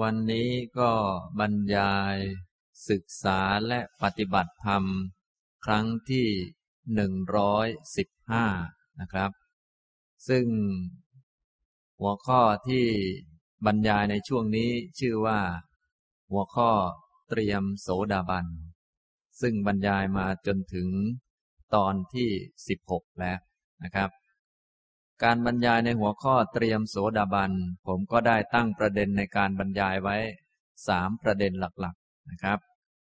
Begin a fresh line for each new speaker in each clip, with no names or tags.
วันนี้ก็บรรยายศึกษาและปฏิบัติธรรม ครั้งที่หนึ่งร้อยสิบห้านะครับ ซึ่งหัวข้อที่บรรยายในช่วงนี้ชื่อว่า หัวข้อเตรียมโสดาบัน ซึ่งบรรยายมาจนถึงตอนที่สิบหกแล้วนะครับ การบรรยายในหัวข้อเตรียมโสดาบัน ผมก็ได้ตั้งประเด็นในการบรรยายไว้สามประเด็นหลักๆนะครับ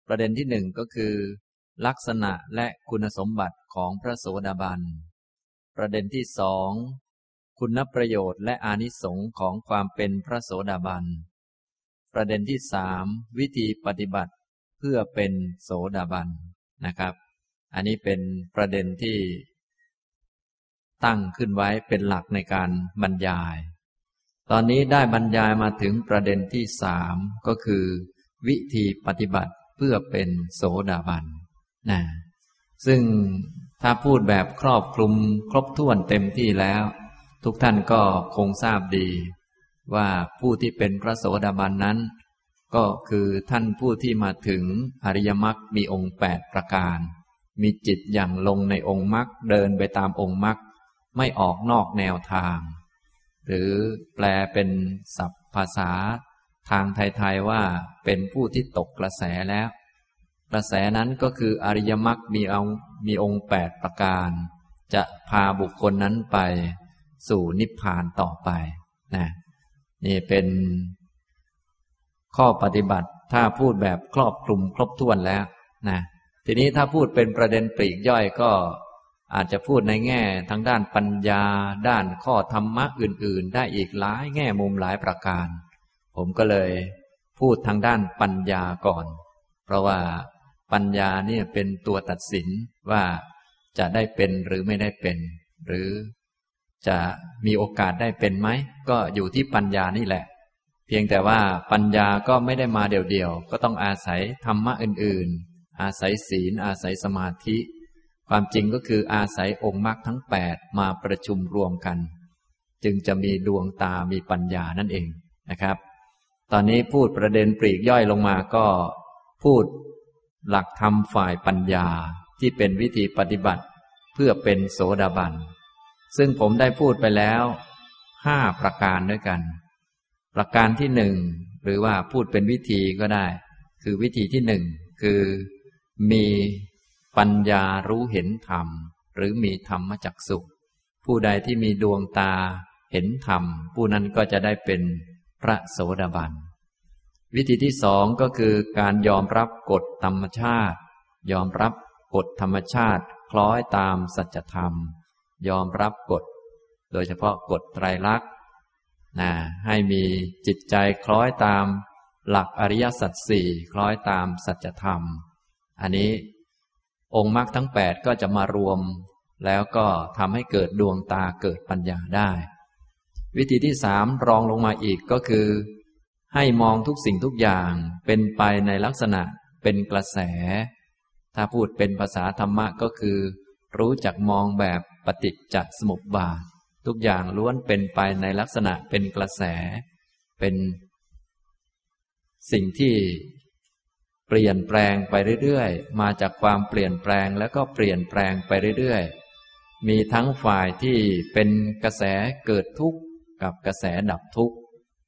ประเด็นที่หนึ่งก็คือ ลักษณะและคุณสมบัติของพระโสดาบัน ประเด็นที่สองคุณประโยชน์และอานิสงค์ของความเป็นพระโสดาบัน ประเด็นที่สามวิธีปฏิบัติเพื่อเป็นโสดาบันนะครับ อันนี้เป็นประเด็นที่ ตั้งขึ้นไว้เป็นหลักในการบรรยาย ตอนนี้ได้บรรยายมาถึงประเด็นที่สามก็คือ วิธีปฏิบัติเพื่อเป็นโสดาบันนะซึ่งถ้าพูดแบบครอบคลุมครบถ้วนเต็มที่แล้ว ทุกท่านก็คงทราบดี ว่าผู้ที่เป็นพระโสดาบันนั้น ก็คือท่านผู้ที่มาถึงอริยมรรคมีองค์แปดประการ มีจิตอย่างลงในองค์มรรคเดินไปตามองค์มรรค ไม่ออกนอกแนวทาง หรือแปลเป็นศัพท์ภาษาทางไทยๆว่าเป็นผู้ที่ตกกระแสแล้ว กระแสนั้นก็คืออริยมรรคมีองมีองค์แปดประการ จะพาบุคคลนั้นไปสู่นิพพานต่อไปนะนี่เป็นข้อปฏิบัติถ้าพูดแบบครอบคลุมครบถ้วนแล้วนะทีนี้ถ้าพูดเป็นประเด็นปลีกย่อยก็ อาจจะพูดในแง่ทั้งด้านปัญญา ด้านข้อธรรมะอื่น ๆ ได้อีกหลายแง่มุมหลายประการ ผมก็เลยพูดทางด้านปัญญาก่อน เพราะว่าปัญญาเนี่ยเป็นตัวตัดสินว่าจะได้เป็นหรือไม่ได้เป็น หรือจะมีโอกาสได้เป็นไหม ก็อยู่ที่ปัญญานี่แหละ เพียงแต่ว่าปัญญาก็ไม่ได้มาเดี่ยวๆ ก็ต้องอาศัยธรรมะอื่น ๆ อาศัยศีล อาศัยสมาธิ ความจริงก็คืออาศัยองค์มรรคทั้งแปดมาประชุมรวมกัน จึงจะมีดวงตามีปัญญานั่นเองนะครับ ตอนนี้พูดประเด็นปลีกย่อยลงมาก็พูดหลักธรรมฝ่ายปัญญาที่เป็นวิธีปฏิบัติเพื่อเป็นโสดาบัน ซึ่งผมได้พูดไปแล้วห้าประการด้วยกัน ประการที่หนึ่งหรือว่าพูดเป็นวิธีก็ได้ คือวิธีที่หนึ่งคือมี ปัญญารู้เห็นธรรม หรือมีธรรมจักสุผู้ใดที่มีดวงตาเห็นธรรม ผู้นั้นก็จะได้เป็นพระโสดาบัน วิธีที่สองก็คือการยอมรับกฎธรรมชาติ ยอมรับกฎธรรมชาติคล้อยตามสัจธรรม ยอมรับกฎ โดยเฉพาะกฎไตรลักษณ์นะให้มีจิตใจคล้อยตามหลักอริยสัจสี่คล้อยตามสัจธรรม อันนี้ องค์มรรคทั้งแปดก็จะมารวม แล้วก็ทำให้เกิดดวงตาเกิดปัญญาได้ วิธีที่สามรองลงมาอีกก็คือ ให้มองทุกสิ่งทุกอย่างเป็นไปในลักษณะเป็นกระแส ถ้าพูดเป็นภาษาธรรมะก็คือ รู้จักมองแบบปฏิจจสมุปบาท ทุกอย่างล้วนเป็นไปในลักษณะเป็นกระแส เป็นสิ่งที่ เปลี่ยนแปลงไปเรื่อยๆ มาจากความเปลี่ยนแปลงแล้วก็เปลี่ยนแปลงไปเรื่อยๆ มีทั้งฝ่ายที่เป็นกระแสเกิดทุกข์กับกระแสดับทุกข์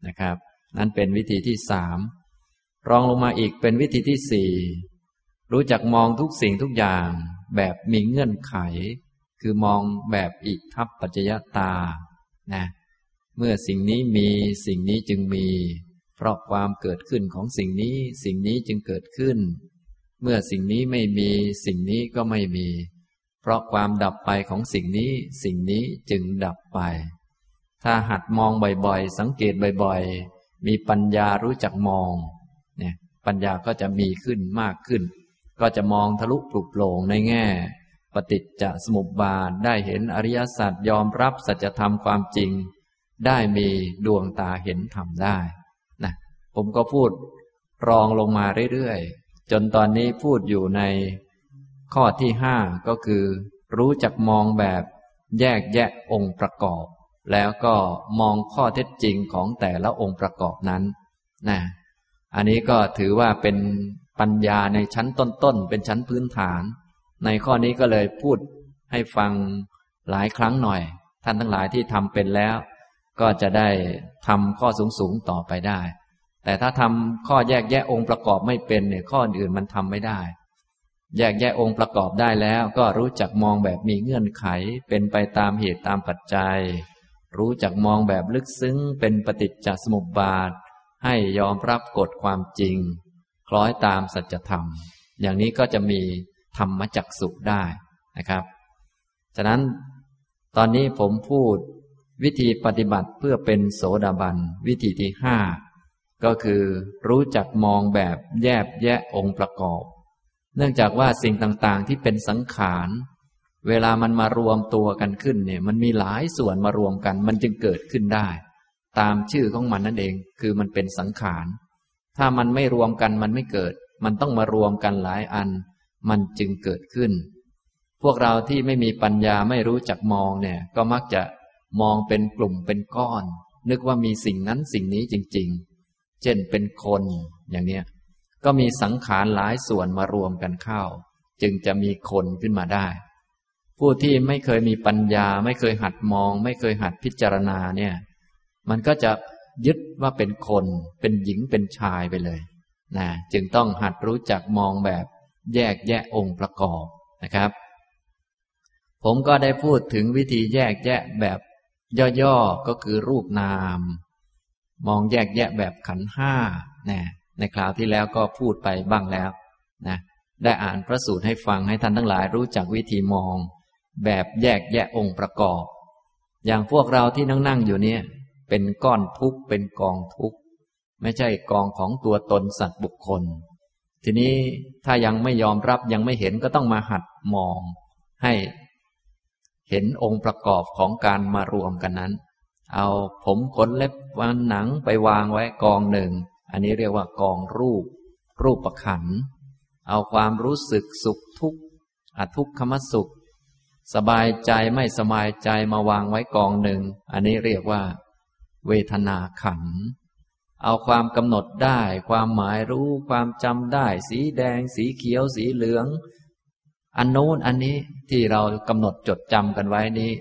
นะครับ นั่นเป็นวิธีที่สามรองลงมาอีกเป็นวิธีที่สี่รู้จักมองทุกสิ่งทุกอย่างแบบมีเงื่อนไข คือมองแบบอิทัปปัจจยตานะเมื่อสิ่งนี้มีสิ่งนี้จึงมี ราะความเกิดขึ้นของสิ่งนี้สิ่งนี้จึงเกิดขึ้น เมื่อสิ่งนี้ไม่มี สิ่งนี้ก็ไม่มี เพราะความดับไปของสิ่งนี้ สิ่งนี้จึงดับไป ถ้าหัดมองบ่อยๆ สังเกตบ่อยๆ มีปัญญารู้จักมองเนี่ยปัญญาก็จะมีขึ้นมากขึ้น ก็จะมองทะลุปลุกโปร่งในแง่ ปฏิจจสมุปบาทได้เห็นอริยสัจยอมรับสัจธรรมความจริง ได้มีดวงตาเห็นธรรมได้ ผมก็พูดรองลงมาเรื่อยๆ จนตอนนี้พูดอยู่ในข้อที่ห้าก็คือ รู้จักมองแบบแยกแยะองค์ประกอบ แล้วก็มองข้อเท็จจริงของแต่ละองค์ประกอบนั้นนะอันนี้ก็ถือว่าเป็นปัญญาในชั้นต้นๆ เป็นชั้นพื้นฐาน ในข้อนี้ก็เลยพูดให้ฟังหลายครั้งหน่อย ท่านทั้งหลายที่ทำเป็นแล้ว ก็จะได้ทำข้อสูงๆต่อไปได้ แต่ถ้าทำข้อแยกแยะองค์ประกอบไม่เป็นเนี่ยข้ออื่นมันทำไม่ได้ แยกแยะองค์ประกอบได้แล้ว ก็รู้จักมองแบบมีเงื่อนไข เป็นไปตามเหตุตามปัจจัย รู้จักมองแบบลึกซึ้ง เป็นปฏิจจสมุปบาท ให้ยอมรับกฎความจริง คล้อยตามสัจธรรม อย่างนี้ก็จะมีธรรมจักสุได้นะครับ ฉะนั้นตอนนี้ผมพูดวิธีปฏิบัติเพื่อเป็นโสดาบัน วิธีที่ห้า ก็คือรู้จักมองแบบแยบแยะองค์ประกอบ เนื่องจากว่าสิ่งต่างๆที่เป็นสังขาร เวลามันมารวมตัวกันขึ้นเนี่ย มันมีหลายส่วนมารวมกัน มันจึงเกิดขึ้นได้ ตามชื่อของมันนั่นเอง คือมันเป็นสังขาร ถ้ามันไม่รวมกันมันไม่เกิด มันต้องมารวมกันหลายอัน มันจึงเกิดขึ้น พวกเราที่ไม่มีปัญญาไม่รู้จักมองเนี่ย ก็มักจะมองเป็นกลุ่มเป็นก้อน นึกว่ามีสิ่งนั้นสิ่งนี้จริง ๆ เช่นเป็นคนอย่างเนี้ยก็มีสังขารหลายส่วนมารวมกันเข้า จึงจะมีคนขึ้นมาได้ ผู้ที่ไม่เคยมีปัญญา ไม่เคยหัดมอง ไม่เคยหัดพิจารณาเนี่ย มันก็จะยึดว่าเป็นคน เป็นหญิงเป็นชายไปเลยนะจึงต้องหัดรู้จักมองแบบแยกแยะองค์ประกอบนะครับ ผมก็ได้พูดถึงวิธีแยกแยะแบบย่อๆก็คือรูปนาม มองแยกแยะแบบขันห้านะในคราวที่แล้วก็พูดไปบ้างแล้วนะได้อ่านพระสูตรให้ฟังให้ท่านทั้งหลายรู้จักวิธีมอง แบบแยกแยะองค์ประกอบ อย่างพวกเราที่นั่งนั่งอยู่เนี่ย เป็นก้อนทุกข์เป็นกองทุกข์ไม่ใช่กองของตัวตนสัตว์บุคคล ทีนี้ถ้ายังไม่ยอมรับยังไม่เห็นก็ต้องมาหัดมอง ให้ เห็นองค์ประกอบของการมารวมกันนั้น เอาผมขนเล็บวันหนังไปวางไว้กองหนึ่ง อันนี้เรียกว่ากองรูป รูปประขัน เอาความรู้สึกสุขทุกข์อทุกขมสุข สบายใจไม่สบายใจมาวางไว้กองหนึ่ง อันนี้เรียกว่า เวทนาขัน เอาความกำหนดได้ ความหมายรู้ความจำได้ สีแดง สีเขียว สีเหลือง อันโน้นอันนี้ที่เรากำหนดจดจำกันไว้นี้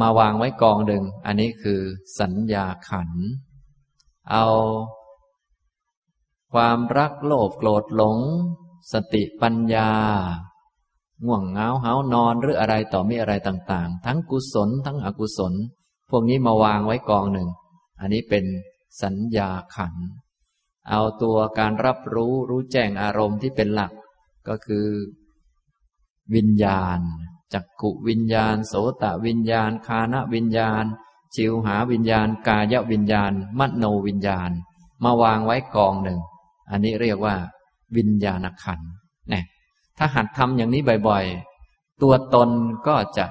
มาวางไว้กองหนึ่ง อันนี้คือสัญญาขัน เอา ความรักโลภโกรธหลง สติปัญญา ง่วงเงาเหานอนหรืออะไรต่อมีอะไรต่างๆ ทั้งกุศลทั้งอกุศล พวกนี้มาวางไว้กองหนึ่ง อันนี้เป็นสัญญาขัน เอาตัวการรับรู้รู้แจ้งอารมณ์ที่เป็นหลัก ก็คือ วิญญาณ จักขุวิญญาณ โสตวิญญาณ คานวิญญาณ ชิวหาวิญญาณ กายวิญญาณมโนวิญญาณ มาวางไว้กองหนึ่ง อันนี้เรียกว่า วิญญาณขันนี่ถ้าหัดทำอย่างนี้บ่อยๆ ตัวตนก็จะ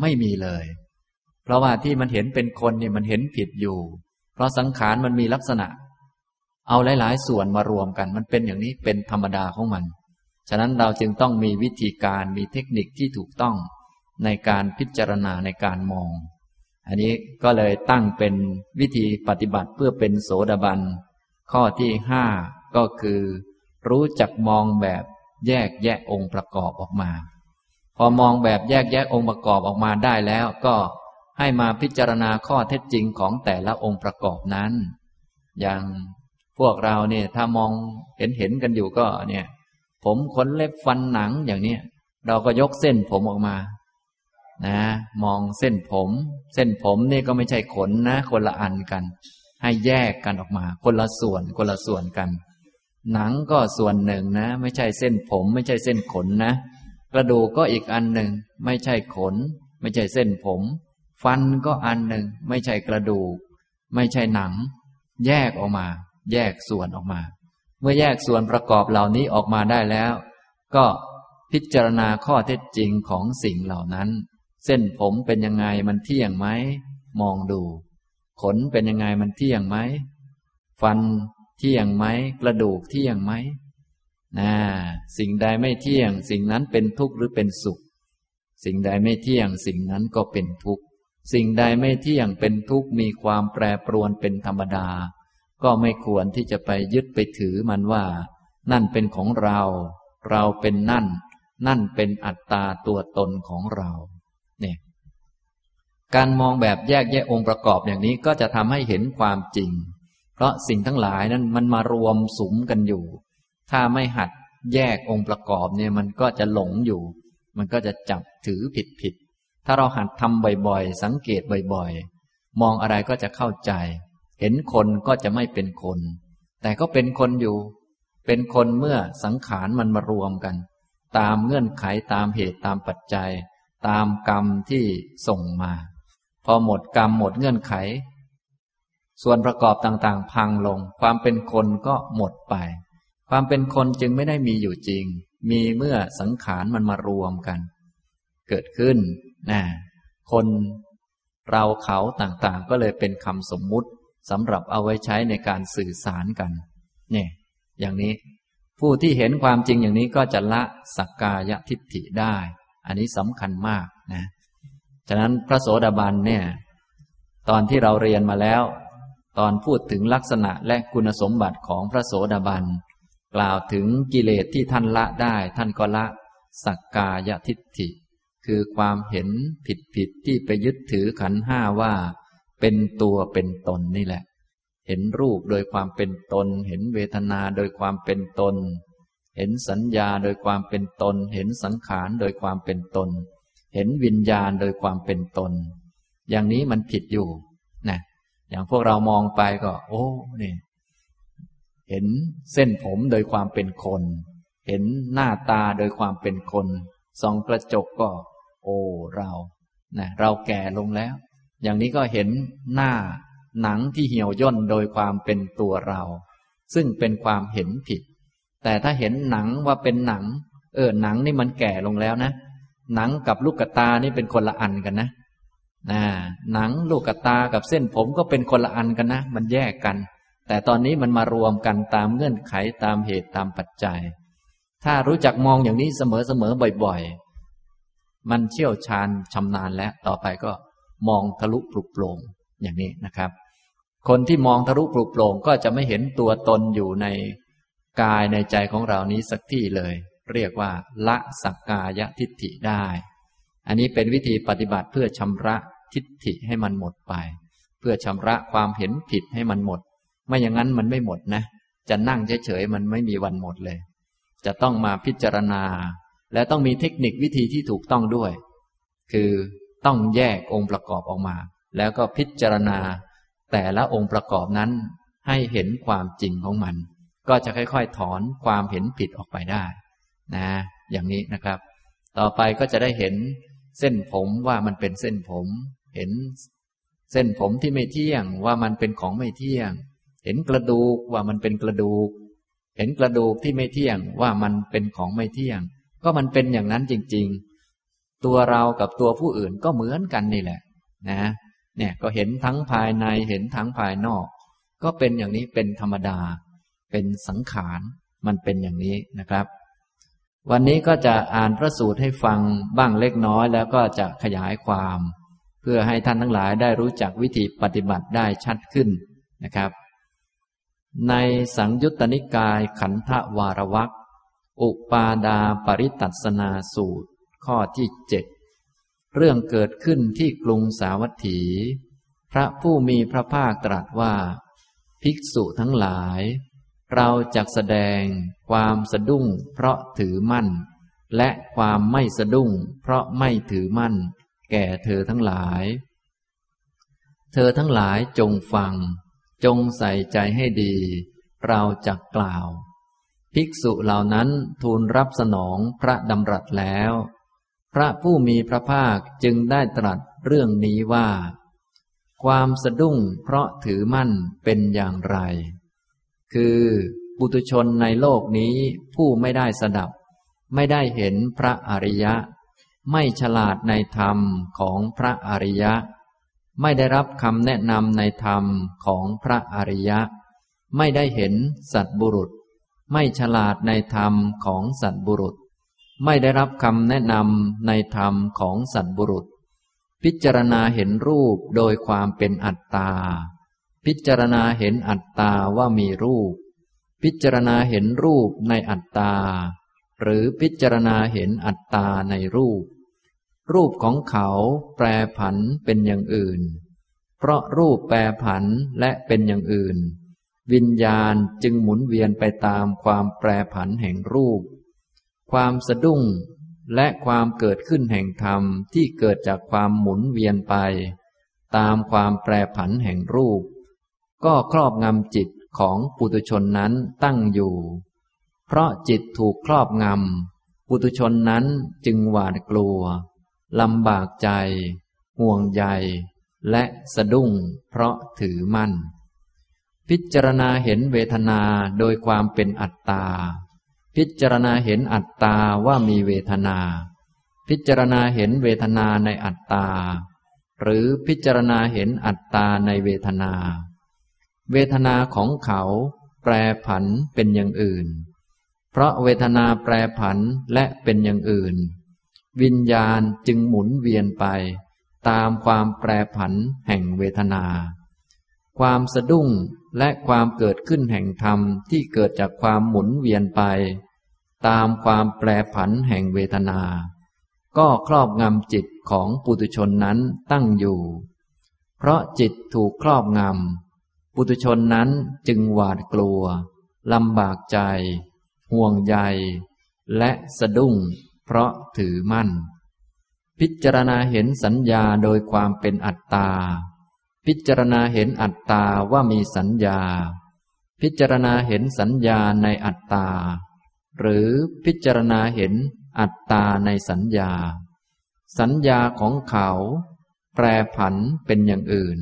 ไม่มีเลย เพราะว่าที่มันเห็นเป็นคนเนี่ยมันเห็นผิดอยู่ เพราะสังขารมันมีลักษณะ เอาหลาย ๆ ส่วนมารวมกัน มันเป็นอย่างนี้เป็นธรรมดาของมัน ฉะนั้นเราจึงต้องมีวิธีการมีเทคนิคที่ถูกต้องในการพิจารณาในการมอง อันนี้ก็เลยตั้งเป็นวิธีปฏิบัติเพื่อเป็นโสดาบัน ข้อที่ห้าก็คือ รู้จักมองแบบแยกแยะองค์ประกอบออกมา พอมองแบบแยกแยะองค์ประกอบออกมาได้แล้วก็ให้มาพิจารณาข้อเท็จจริงของแต่ละองค์ประกอบนั้น อย่างพวกเราเนี่ยถ้ามองเห็นเห็นกันอยู่ก็เนี่ย ผมขนเล็บฟันหนังอย่างนี้เราก็ยกเส้นผมออกมา นะ มองเส้นผม เส้นผมนี่ก็ไม่ใช่ขนนะ คนละอันกัน ให้แยกกันออกมา คนละส่วน คนละส่วนกัน หนังก็ส่วนหนึ่งนะ ไม่ใช่เส้นผม ไม่ใช่เส้นขนนะ กระดูกก็อีกอันหนึ่ง ไม่ใช่ขน ไม่ใช่เส้นผม ฟันก็อันหนึ่ง ไม่ใช่กระดูก ไม่ใช่หนัง แยกออกมา แยกส่วนออกมา มื่อแยกส่วนประกอบเหล่านี้ออกมาได้แล้ว ก็พิจารณาข้อเท็จจริงของสิ่งเหล่านั้น เส้นผมเป็นยังไงมันเที่ยงไหม มองดู ขนเป็นยังไงมันเที่ยงไหม ฟันเที่ยงไหม กระดูกเที่ยงไหมนะสิ่งใดไม่เที่ยง สิ่งนั้นเป็นทุกข์หรือเป็นสุข สิ่งใดไม่เที่ยง สิ่งนั้นก็เป็นทุกข์ สิ่งใดไม่เที่ยงเป็นทุกข์มีความแปรปรวนเป็นธรรมดา ก็ไม่ควรที่จะไปยึดไปถือมันว่า นั่นเป็นของเรา เราเป็นนั่น นั่นเป็นอัตตาตัวตนของเราเนี่ยการมองแบบแยกแยะองค์ประกอบอย่างนี้ก็จะทำให้เห็นความจริง เพราะสิ่งทั้งหลายนั้นมันมารวมสุมกันอยู่ ถ้าไม่หัดแยกองค์ประกอบเนี่ยมันก็จะหลงอยู่ มันก็จะจับถือผิดผิด ถ้าเราหัดทำบ่อยๆ สังเกตบ่อยๆ มองอะไรก็จะเข้าใจ เห็นคนก็จะไม่เป็นคน แต่ก็เป็นคนอยู่ เป็นคนเมื่อสังขารมันมารวมกัน ตามเงื่อนไขตามเหตุตามปัจจัย ตามกรรมที่ส่งมา พอหมดกรรมหมดเงื่อนไข ส่วนประกอบต่างๆ พังลง ความเป็นคนก็หมดไป ความเป็นคนจึงไม่ได้มีอยู่จริง มีเมื่อสังขารมันมารวมกัน เกิดขึ้นนะคนเราเขาต่างๆ ก็เลยเป็นคำสมมุติ สำหรับเอาไว้ใช้ในการสื่อสารกัน เนี่ย อย่างนี้ ผู้ที่เห็นความจริงอย่างนี้ก็จะละสักกายทิฏฐิได้ อันนี้สำคัญมากนะ ฉะนั้นพระโสดาบันเนี่ย ตอนที่เราเรียนมาแล้ว ตอนพูดถึงลักษณะและคุณสมบัติของพระโสดาบัน กล่าวถึงกิเลสที่ท่านละได้ ท่านก็ละสักกายทิฏฐิ คือความเห็นผิดผิดที่ไปยึดถือขันห้าว่า เป็นตัวเป็นตนนี่แหละ เห็นรูปโดยความเป็นตน เห็นเวทนาโดยความเป็นตน เห็นสัญญาโดยความเป็นตน เห็นสังขารโดยความเป็นตน เห็นวิญญาณโดยความเป็นตน อย่างนี้มันผิดอยู่นะอย่างพวกเรามองไปก็ โอ้เนี่ยเห็นเส้นผมโดยความเป็นคน เห็นหน้าตาโดยความเป็นคนส่องกระจกก็ โอ้เรานะเราแก่ลงแล้ว อย่างนี้ก็เห็นหน้าหนังที่เหี่ยวย่นโดยความเป็นตัวเรา ซึ่งเป็นความเห็นผิด แต่ถ้าเห็นหนังว่าเป็นหนัง เออหนังนี่มันแก่ลงแล้วนะ หนังกับลูกตานี่เป็นคนละอันกันนะนะหนังลูกตากับเส้นผมก็เป็นคนละอันกันนะ มันแยกกัน แต่ตอนนี้มันมารวมกันตามเงื่อนไขตามเหตุตามปัจจัย ถ้ารู้จักมองอย่างนี้เสมอๆบ่อย ๆ มันเชี่ยวชาญชำนาญแล้วต่อไปก็ มองทะลุปลุกโปร่งอย่างนี้นะครับ คนที่มองทะลุปลุกโปร่งก็จะไม่เห็นตัวตนอยู่ในกายในใจของเรานี้สักที่เลย เรียกว่า ละสักกายทิฏฐิได้ อันนี้เป็นวิธีปฏิบัติเพื่อชำระทิฏฐิให้มันหมดไป เพื่อชำระความเห็นผิดให้มันหมด ไม่อย่างนั้นมันไม่หมดนะ จะนั่งเฉยๆมันไม่มีวันหมดเลย จะต้องมาพิจารณา และต้องมีเทคนิควิธีที่ถูกต้องด้วย คือ ต้องแยกองค์ประกอบออกมา แล้วก็พิจารณา แต่ละองค์ประกอบนั้น ให้เห็นความจริงของมัน ก็จะค่อยๆ ถอนความเห็นผิดออกไปได้ นะ อย่างนี้นะครับ ต่อไปก็จะได้เห็นเส้นผมว่ามันเป็นเส้นผม เห็นเส้นผมที่ไม่เที่ยงว่ามันเป็นของไม่เที่ยง เห็นกระดูกว่ามันเป็นกระดูก เห็นกระดูกที่ไม่เที่ยงว่ามันเป็นของไม่เที่ยง ก็มันเป็นอย่างนั้นจริง ๆ ตัวเรากับตัวผู้อื่นก็เหมือนกันนี่แหละ นะ เนี่ยก็เห็นทั้งภายในเห็นทั้งภายนอก ก็เป็นอย่างนี้เป็นธรรมดา เป็นสังขารมันเป็นอย่างนี้นะครับ วันนี้ก็จะอ่านพระสูตรให้ฟังบ้างเล็กน้อย แล้วก็จะขยายความ เพื่อให้ท่านทั้งหลายได้รู้จักวิธีปฏิบัติได้ชัดขึ้นนะครับ ในสังยุตตนิกายขันธวารวักอุปาดาปริตัสนาสูตร ข้อที่เจ็ดเรื่องเกิดขึ้นที่กรุงสาวัตถี พระผู้มีพระภาคตรัสว่า ภิกษุทั้งหลาย เราจะแสดงความสะดุ้งเพราะถือมั่น และความไม่สะดุ้งเพราะไม่ถือมั่น แก่เธอทั้งหลาย เธอทั้งหลายจงฟัง จงใส่ใจให้ดี เราจะกล่าว ภิกษุเหล่านั้นทูลรับสนองพระดำรัสแล้ว พระผู้มีพระภาคจึงได้ตรัสเรื่องนี้ว่า ความสะดุ้งเพราะถือมั่นเป็นอย่างไร คือบุตุชนในโลกนี้ผู้ไม่ได้สดับ ไม่ได้เห็นพระอริยะ ไม่ฉลาดในธรรมของพระอริยะ ไม่ได้รับคำแนะนำในธรรมของพระอริยะ ไม่ได้เห็นสัตบุรุษ ไม่ฉลาดในธรรมของสัตบุรุษ ไม่ได้รับคำแนะนำในธรรมของสัตบุรุษ พิจารณาเห็นรูปโดยความเป็นอัตตา พิจารณาเห็นอัตตาว่ามีรูป พิจารณาเห็นรูปในอัตตา หรือพิจารณาเห็นอัตตาในรูป รูปของเขาแปรผันเป็นอย่างอื่น เพราะรูปแปรผันและเป็นอย่างอื่น วิญญาณจึงหมุนเวียนไปตามความแปรผันแห่งรูป ความสะดุ้งและความเกิดขึ้นแห่งธรรมที่เกิดจากความหมุนเวียนไป ตามความแปรผันแห่งรูป ก็ครอบงำจิตของปุตุชนนั้นตั้งอยู่ เพราะจิตถูกครอบงำปุตุชนนั้นจึงหวาดกลัวลำบากใจ ห่วงใย และสะดุ้งเพราะถือมั่น พิจารณาเห็นเวทนาโดยความเป็นอัตตา พิจารณาเห็นอัตตาว่ามีเวทนา พิจารณาเห็นเวทนาในอัตตา หรือพิจารณาเห็นอัตตาในเวทนา เวทนาของเขาแปรผันเป็นอย่างอื่น เพราะเวทนาแปรผันและเป็นอย่างอื่น วิญญาณจึงหมุนเวียนไปตามความแปรผันแห่งเวทนา ความสะดุ้งและความเกิดขึ้นแห่งธรรมที่เกิดจากความหมุนเวียนไป ตามความแปรผันแห่งเวทนา ก็ครอบงำจิตของปุตุชนนั้นตั้งอยู่ เพราะจิตถูกครอบงำปุตุชนนั้นจึงหวาดกลัวลำบากใจ ห่วงใย และสะดุ้ง เพราะถือมั่น พิจารณาเห็นสัญญาโดยความเป็นอัตตา พิจารณาเห็นอัตตาว่ามีสัญญา พิจารณาเห็นสัญญาในอัตตา หรือพิจารณาเห็นอัตตาในสัญญา สัญญาของเขา แปรผันเป็นอย่างอื่น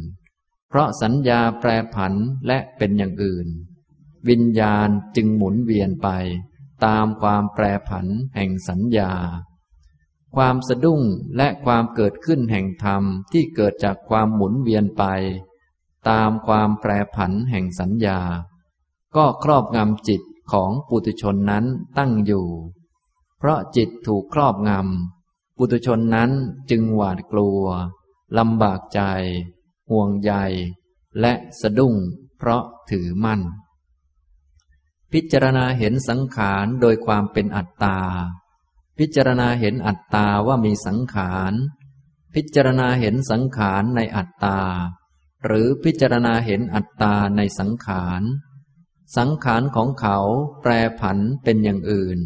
เพราะสัญญาแปรผันและเป็นอย่างอื่น วิญญาณจึงหมุนเวียนไป ตามความแปรผันแห่งสัญญา ความสะดุ้งและความเกิดขึ้นแห่งธรรมที่เกิดจากความหมุนเวียนไป ตามความแปรผันแห่งสัญญา ก็ครอบงำจิต ของปุถุชนนั้นตั้งอยู่ เพราะจิตถูกครอบงำ ปุถุชนนั้นจึงหวาดกลัวลำบากใจ ห่วงใย และสะดุ้งเพราะถือมั่น พิจารณาเห็นสังขารโดยความเป็นอัตตา พิจารณาเห็นอัตตาว่ามีสังขาร พิจารณาเห็นสังขารในอัตตา หรือพิจารณาเห็นอัตตาในสังขาร สังขารของเขาแปรผันเป็นอย่างอื่น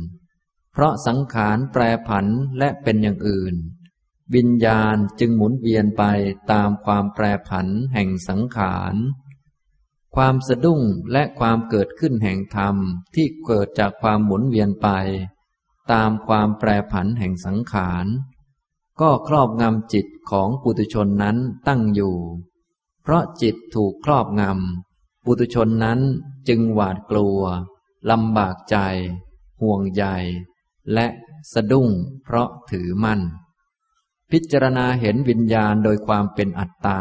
เพราะสังขารแปรผันและเป็นอย่างอื่น วิญญาณจึงหมุนเวียนไปตามความแปรผันแห่งสังขาร ความสะดุ้งและความเกิดขึ้นแห่งธรรมที่เกิดจากความหมุนเวียนไป ตามความแปรผันแห่งสังขาร ก็ครอบงำจิตของปุถุชนนั้นตั้งอยู่ เพราะจิตถูกครอบงำ ปุตุชนนั้นจึงหวาดกลัวลำบากใจ ห่วงใยและสะดุ้งเพราะถือมั่น พิจารณาเห็นวิญญาณโดยความเป็นอัตตา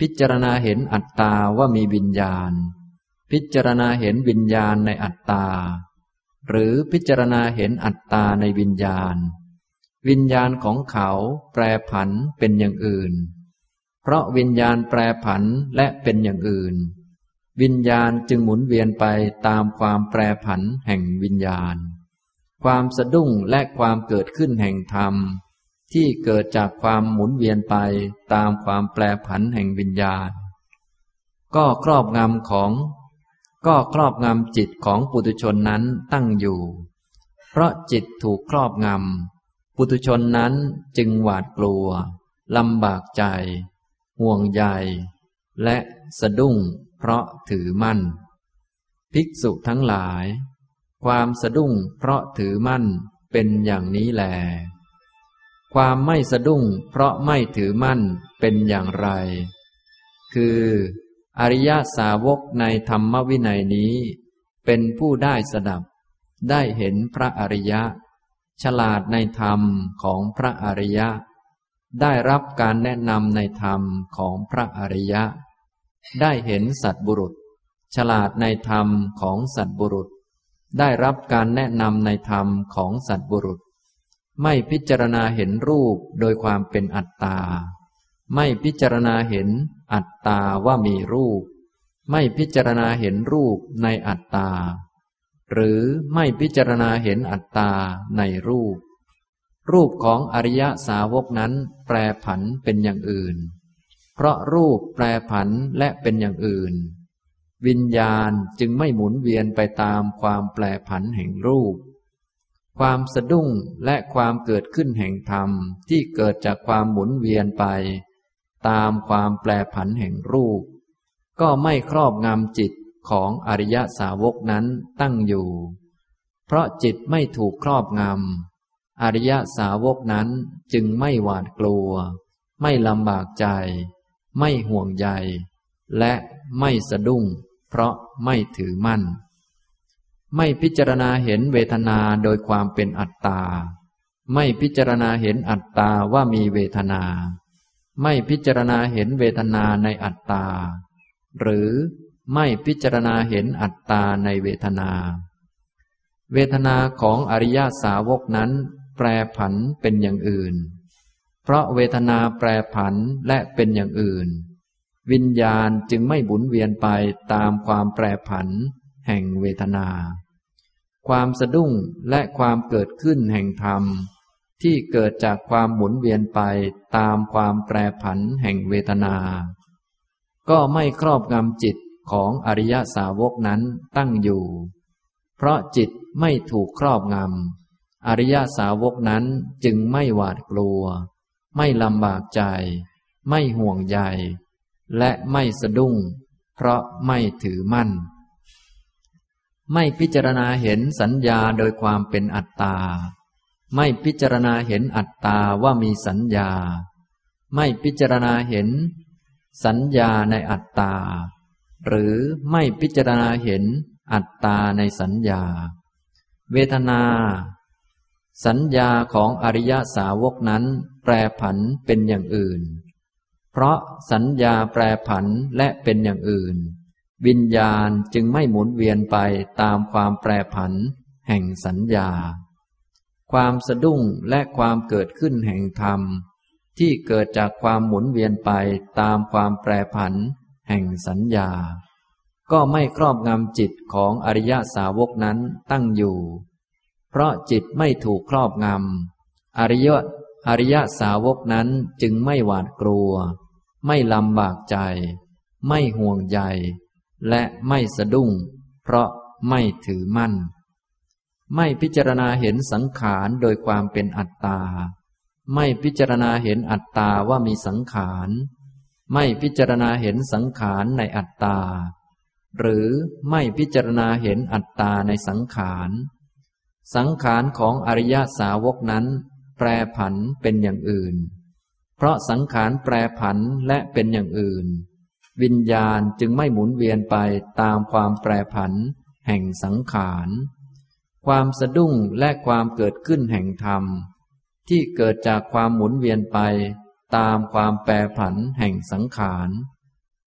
พิจารณาเห็นอัตตาว่ามีวิญญาณ พิจารณาเห็นวิญญาณในอัตตา หรือพิจารณาเห็นอัตตาในวิญญาณ วิญญาณของเขาแปรผันเป็นอย่างอื่น เพราะวิญญาณแปรผันและเป็นอย่างอื่น วิญญาณจึงหมุนเวียนไปตามความแปรผันแห่งวิญญาณ ความสะดุ้งและความเกิดขึ้นแห่งธรรม ที่เกิดจากความหมุนเวียนไปตามความแปรผันแห่งวิญญาณ ก็ครอบงำของ ก็ครอบงำจิตของปุถุชนนั้นตั้งอยู่ เพราะจิตถูกครอบงำปุถุชนนั้นจึงหวาดกลัวลำบากใจ ห่วงใยและสะดุ้ง เพราะถือมั่น ภิกษุทั้งหลาย ความสะดุ้งเพราะถือมั่นเป็นอย่างนี้แล ความไม่สะดุ้งเพราะไม่ถือมั่นเป็นอย่างไร คือ อริยสาวกในธรรมวินัยนี้ เป็นผู้ได้สดับ ได้เห็นพระอริยะ ฉลาดในธรรมของพระอริยะ ได้รับการแนะนำในธรรมของพระอริยะ ได้เห็นสัตบุรุษ ฉลาดในธรรมของสัตบุรุษ ได้รับการแนะนำในธรรมของสัตบุรุษ ไม่พิจารณาเห็นรูปโดยความเป็นอัตตา ไม่พิจารณาเห็นอัตตาว่ามีรูป ไม่พิจารณาเห็นรูปในอัตตา หรือไม่พิจารณาเห็นอัตตาในรูป รูปของอริยสาวกนั้นแปรผันเป็นอย่างอื่น เพราะรูปแปรผันและเป็นอย่างอื่น วิญญาณจึงไม่หมุนเวียนไปตามความแปรผันแห่งรูป ความสะดุ้งและความเกิดขึ้นแห่งธรรมที่เกิดจากความหมุนเวียนไป ตามความแปรผันแห่งรูป ก็ไม่ครอบงำจิตของอริยสาวกนั้นตั้งอยู่ เพราะจิตไม่ถูกครอบงำอริยสาวกนั้นจึงไม่หวาดกลัว ไม่ลำบากใจ ไม่ห่วงใย และไม่สะดุ้ง เพราะไม่ถือมั่น ไม่พิจารณาเห็นเวทนาโดยความเป็นอัตตา ไม่พิจารณาเห็นอัตตาว่ามีเวทนา ไม่พิจารณาเห็นเวทนาในอัตตา หรือไม่พิจารณาเห็นอัตตาในเวทนา เวทนาของอริยสาวกนั้น แปรผันเป็นอย่างอื่น เพราะเวทนาแปรผันและเป็นอย่างอื่น วิญญาณจึงไม่บุนเวียนไปตามความแปรผัน แห่งเวทนา ความสะดุ้งและความเกิดขึ้นแห่งธรรม ที่เกิดจากความหมุนเวียนไปตามความแปรผันแห่งเวทนา ก็ไม่ครอบงำจิตของอริยสาวกนั้นตั้งอยู่ เพราะจิตไม่ถูกครอบงำอริยสาวกนั้นจึงไม่หวาดกลัว ไม่ลำบากใจ ไม่ห่วงใย และไม่สะดุ้ง เพราะไม่ถือมั่น ไม่พิจารณาเห็นสัญญาโดยความเป็นอัตตา ไม่พิจารณาเห็นอัตตาว่ามีสัญญา ไม่พิจารณาเห็น สัญญาในอัตตา หรือไม่พิจารณาเห็นอัตตาในสัญญา เวทนา สัญญาของอริยสาวกนั้น แปรผันเป็นอย่างอื่น เพราะสัญญาแปรผันและเป็นอย่างอื่น วิญญาณจึงไม่หมุนเวียนไปตามความแปรผัน แห่งสัญญา ความสะดุ้งและความเกิดขึ้นแห่งธรรม ที่เกิดจากความหมุนเวียนไปตามความแปรผัน แห่งสัญญา ก็ไม่ครอบงำจิตของอริยสาวกนั้นตั้งอยู่ เพราะจิตไม่ถูกครอบงำ อริยอริยสาวกนั้นจึงไม่หวาดกลัว ไม่ลำบากใจ ไม่ห่วงใยและไม่สะดุ้ง เพราะไม่ถือมั่น ไม่พิจารณาเห็นสังขารโดยความเป็นอัตตา ไม่พิจารณาเห็นอัตตาว่ามีสังขาร ไม่พิจารณาเห็นสังขารในอัตตา หรือไม่พิจารณาเห็นอัตตาในสังขาร สังขารของอริยสาวกนั้น แปรผันเป็นอย่างอื่น เพราะสังขารแปรผันและเป็นอย่างอื่น วิญญาณจึงไม่หมุนเวียนไปตามความแปรผัน แห่งสังขาร ความสะดุ้งและความเกิดขึ้นแห่งธรรม ที่เกิดจากความหมุนเวียนไปตามความแปรผันแห่งสังขาร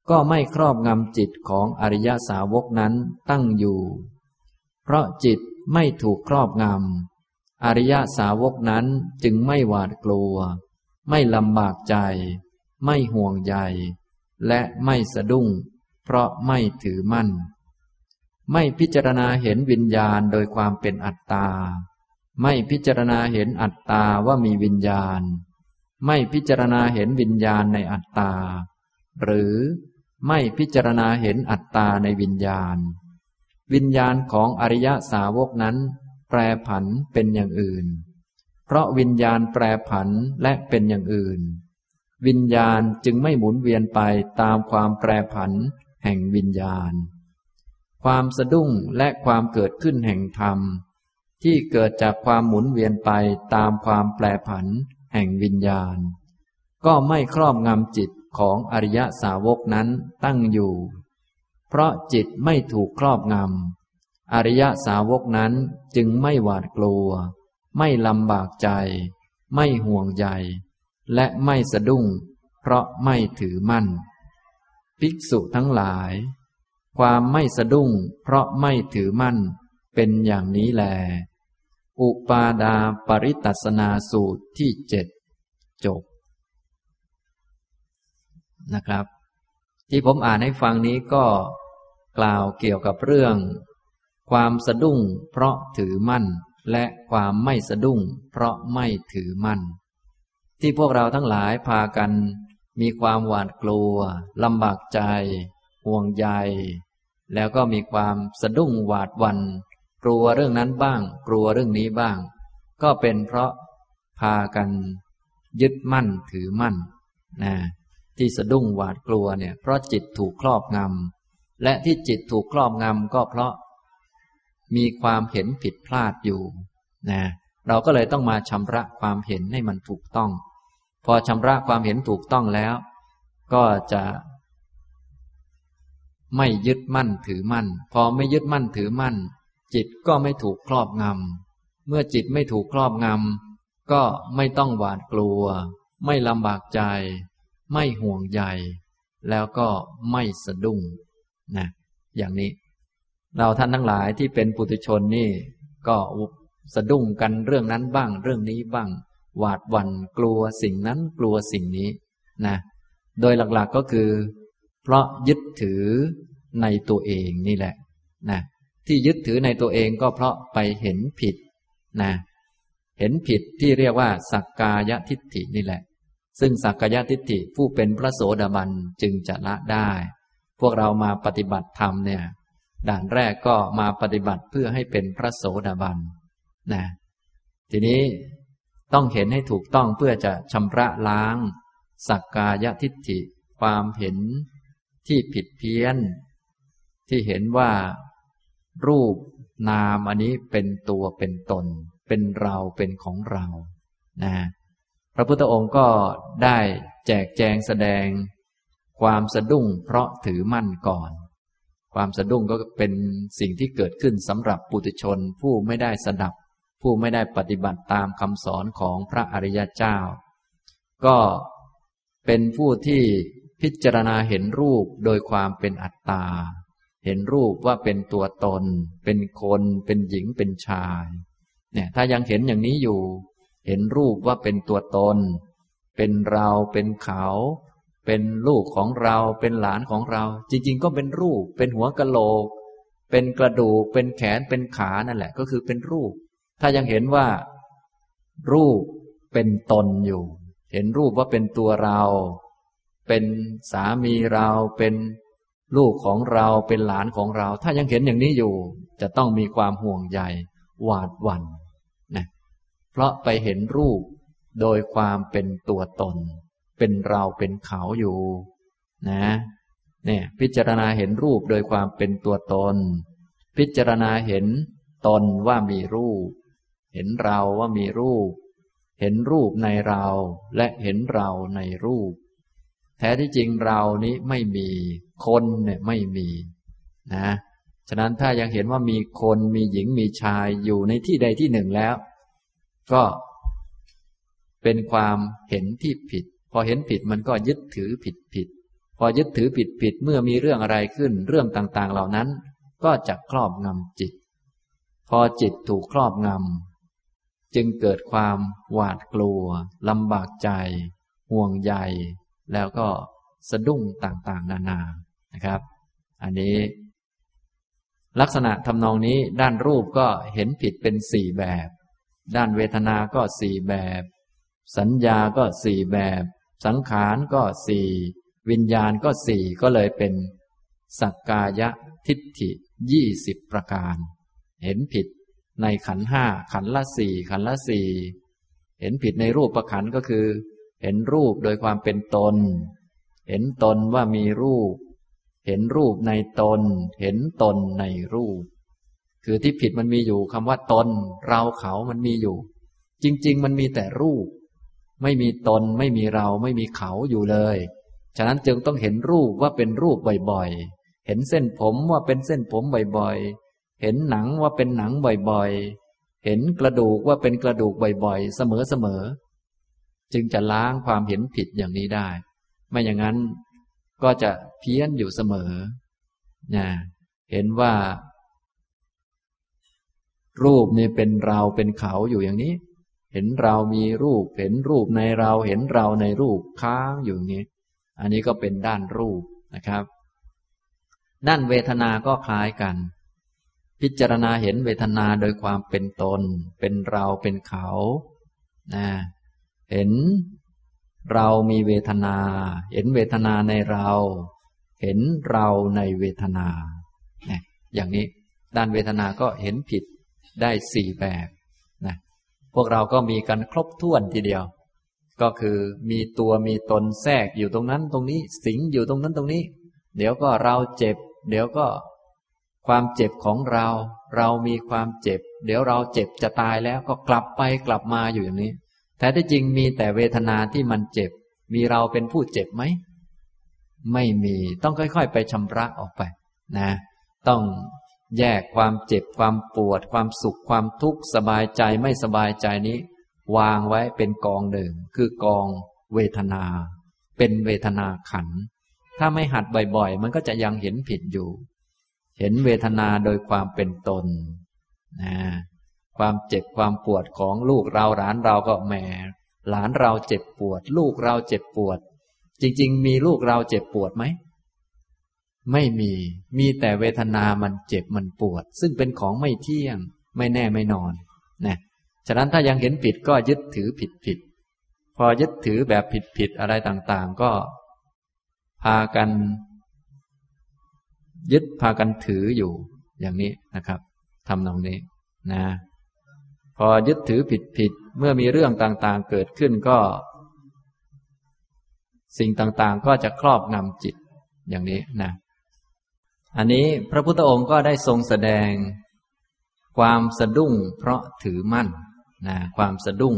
ก็ไม่ครอบงำจิตของอริยสาวกนั้นตั้งอยู่ เพราะจิต ไม่ถูกครอบงำ อริยสาวกนั้นจึงไม่หวาดกลัว ไม่ลำบากใจ ไม่ห่วงใย และไม่สะดุ้ง เพราะไม่ถือมั่น ไม่พิจารณาเห็นวิญญาณโดยความเป็นอัตตา ไม่พิจารณาเห็นอัตตาว่ามีวิญญาณ ไม่พิจารณาเห็นวิญญาณในอัตตา หรือไม่พิจารณาเห็นอัตตาในวิญญาณ วิญญาณของอริยสาวกนั้น แปรผันเป็นอย่างอื่น เพราะวิญญาณแปรผันและเป็นอย่างอื่น วิญญาณจึงไม่หมุนเวียนไปตามความแปรผันแห่งวิญญาณ ความสะดุ้งและความเกิดขึ้นแห่งธรรม ที่เกิดจากความหมุนเวียนไปตามความแปรผันแห่งวิญญาณ ก็ไม่ครอบงำจิตของอริยสาวกนั้นตั้งอยู่ เพราะจิตไม่ถูกครอบงำ อริยสาวกนั้นจึงไม่หวาดกลัว ไม่ลำบากใจ ไม่ห่วงใยและไม่สะดุ้ง เพราะไม่ถือมั่น ภิกษุทั้งหลาย ความไม่สะดุ้ง เพราะไม่ถือมั่น เป็นอย่างนี้แล อุปาดาปริตัสนาสูตรที่เจ็ดจบนะครับ ที่ผมอ่านให้ฟังนี้ก็ กล่าวเกี่ยวกับเรื่อง ความสะดุ้งเพราะถือมั่น และความไม่สะดุ้ง เพราะไม่ถือมั่น ที่พวกเราทั้งหลายพากัน มีความหวาดกลัวลำบากใจ ห่วงใย แล้วก็มีความสะดุ้งหวาดวัน กลัวเรื่องนั้นบ้าง กลัวเรื่องนี้บ้าง ก็เป็นเพราะพากัน ยึดมั่นถือมั่นนะที่สะดุ้งหวาดกลัวเนี่ยเพราะจิตถูกครอบงำ และที่จิตถูกครอบงำก็เพราะ มีความเห็นผิดพลาดอยู่นะเราก็เลยต้องมาชำระความเห็นให้มันถูกต้อง พอชำระความเห็นถูกต้องแล้ว ก็จะไม่ยึดมั่นถือมั่น พอไม่ยึดมั่นถือมั่น จิตก็ไม่ถูกครอบงำ เมื่อจิตไม่ถูกครอบงำ ก็ไม่ต้องหวาดกลัว ไม่ลำบากใจ ไม่ห่วงใย แล้วก็ไม่สะดุ้ง นะอย่างนี้ เราท่านทั้งหลายที่เป็นปุถุชนนี่ ก็สะดุ้งกันเรื่องนั้นบ้าง เรื่องนี้บ้าง หวาดหวั่นกลัวสิ่งนั้นกลัวสิ่งนี้นะโดยหลักๆก็คือ เพราะยึดถือในตัวเองนี่แหละนะที่ยึดถือในตัวเองก็เพราะไปเห็นผิดนะเห็นผิดที่เรียกว่า สักกายทิฏฐินี่แหละ ซึ่งสักกายทิฏฐิผู้เป็นพระโสดาบันจึงจะละได้ พวกเรามาปฏิบัติธรรมเนี่ย ด่านแรกก็มาปฏิบัติเพื่อให้เป็นพระโสดาบันนะทีนี้ต้องเห็นให้ถูกต้องเพื่อจะชำระล้าง สักกายทิฏฐิ ความเห็นที่ผิดเพี้ยน ที่เห็นว่า รูปนามอันนี้เป็นตัวเป็นตน เป็นเราเป็นของเรานะพระพุทธองค์ก็ได้แจกแจงแสดง ความสะดุ้งเพราะถือมั่นก่อน ความสะดุ้งก็เป็นสิ่งที่เกิดขึ้นสำหรับปุถุชนผู้ไม่ได้สดับ ผู้ไม่ได้ปฏิบัติตามคำสอนของพระอริยเจ้า ก็เป็นผู้ที่พิจารณาเห็นรูปโดยความเป็นอัตตา เห็นรูปว่าเป็นตัวตน เป็นคน เป็นหญิง เป็นชาย เนี่ย ถ้ายังเห็นอย่างนี้อยู่ เห็นรูปว่าเป็นตัวตน เป็นเรา เป็นเขา เป็นลูกของเราเป็นหลานของเรา จริง ๆ ก็เป็นรูป เป็นหัวกะโหลก เป็นกระดูก เป็นแขนเป็นขานั่นแหละ ก็คือเป็นรูป ถ้ายังเห็นว่า รูปเป็นตนอยู่ เห็นรูปว่าเป็นตัวเรา เป็นสามีเราเป็นลูกของเราเป็นหลานของเรา ถ้ายังเห็นอย่างนี้อยู่ จะต้องมีความห่วงใยหวาดหวั่นนะเพราะไปเห็นรูปโดยความเป็นตัวตน เป็นเราเป็นเขาอยู่ นะ เนี่ย พิจารณาเห็นรูปโดยความเป็นตัวตน พิจารณาเห็นตนว่ามีรูป เห็นเราว่ามีรูป เห็นรูปในเราและเห็นเราในรูป แท้ที่จริงเรานี้ไม่มี คนเนี่ยไม่มี นะฉะนั้นถ้ายังเห็นว่ามีคนมีหญิงมีชายอยู่ในที่ใดที่หนึ่งแล้ว ก็เป็นความเห็นที่ผิด พอเห็นผิดมันก็ยึดถือผิดผิด พอยึดถือผิดผิดเมื่อมีเรื่องอะไรขึ้น เรื่องต่างๆ เหล่านั้น ก็จะครอบงำจิต พอจิตถูกครอบงำจึงเกิดความหวาดกลัวลำบากใจ ห่วงใยแล้วก็สะดุ้งต่างๆ นานานะครับ อันนี้ ลักษณะทำนองนี้ด้านรูปก็เห็นผิดเป็นสี่แบบ ด้านเวทนา ก็สี่แบบ สัญญาก็สี่แบบ สังขารก็สี่วิญญาณก็สี่ก็เลยเป็นสักกายทิฏฐิยี่สิบประการ เห็นผิดในขันห้าขันละสี่ขันละสี่เห็นผิดในรูปประขันก็คือ เห็นรูปโดยความเป็นตน เห็นตนว่ามีรูป เห็นรูปในตน เห็นตนในรูป คือที่ผิดมันมีอยู่คำว่าตน เราเขามันมีอยู่ จริง ๆ มันมีแต่รูป ไม่มีตนไม่มีเราไม่มีเขาอยู่เลย ฉะนั้นจึงต้องเห็นรูปว่าเป็นรูปบ่อยๆ เห็นเส้นผมว่าเป็นเส้นผมบ่อยๆ เห็นหนังว่าเป็นหนังบ่อยๆ เห็นกระดูกว่าเป็นกระดูกบ่อยๆ เสมอๆ จึงจะล้างความเห็นผิดอย่างนี้ได้ ไม่อย่างนั้นก็จะเพี้ยนอยู่เสมอนะเห็นว่า รูปนี่เป็นเราเป็นเขาอยู่อย่างนี้ เห็นเรามีรูป เห็นรูปในเรา เห็นเราในรูปค้างอยู่อย่างนี้ อันนี้ก็เป็นด้านรูปนะครับ ด้านเวทนา ก็คล้ายกัน พิจารณาเห็นเวทนาโดยความเป็นตน เป็นเรา เป็นเขา นะ เห็นเรามีเวทนา เห็นเวทนาในเรา เห็นเราในเวทนา อย่างนี้ ด้านเวทนา ก็เห็นผิดได้สี่แบบ พวกเราก็มีกันครบถ้วนทีเดียว ก็คือมีตัวมีตนแทรกอยู่ตรงนั้นตรงนี้ สิงอยู่ตรงนั้นตรงนี้ เดี๋ยวก็เราเจ็บ เดี๋ยวก็ ความเจ็บของเรา เรามีความเจ็บ เดี๋ยวเราเจ็บจะตายแล้วก็กลับไปกลับมาอยู่อย่างนี้แท้ที่จริงมีแต่เวทนาที่มันเจ็บ มีเราเป็นผู้เจ็บไหม ไม่มีต้องค่อย ๆ ไปชำระออกไป นะ ต้อง แยกความเจ็บความปวด ความสุขความทุกข์สบายใจไม่สบายใจนี้ วางไว้เป็นกองหนึ่ง คือกองเวทนา เป็นเวทนาขัน ถ้าไม่หัดบ่อยๆ มันก็จะยังเห็นผิดอยู่ เห็นเวทนาโดยความเป็นตนนะความเจ็บความปวดของลูกเราหลานเราก็แหมหลานเราเจ็บปวด ลูกเราเจ็บปวด จริง ๆ มีลูกเราเจ็บปวดไหม ไม่มี มีแต่เวทนามันเจ็บมันปวด ซึ่งเป็นของไม่เที่ยง ไม่แน่ไม่นอนนะฉะนั้นถ้ายังเห็นผิดก็ยึดถือผิดผิด พอยึดถือแบบผิดผิดอะไรต่างๆ ก็ พากัน ยึดพากันถืออยู่ อย่างนี้นะครับทำตรงนี้นะ พอยึดถือผิดผิดเมื่อมีเรื่องต่างๆ เกิดขึ้นก็ สิ่งต่างๆ ก็จะครอบงำจิตอย่างนี้นะ อันนี้พระพุทธองค์ก็ได้ทรงแสดง ความสะดุ้งเพราะถือมั่นนะความสะดุ้ง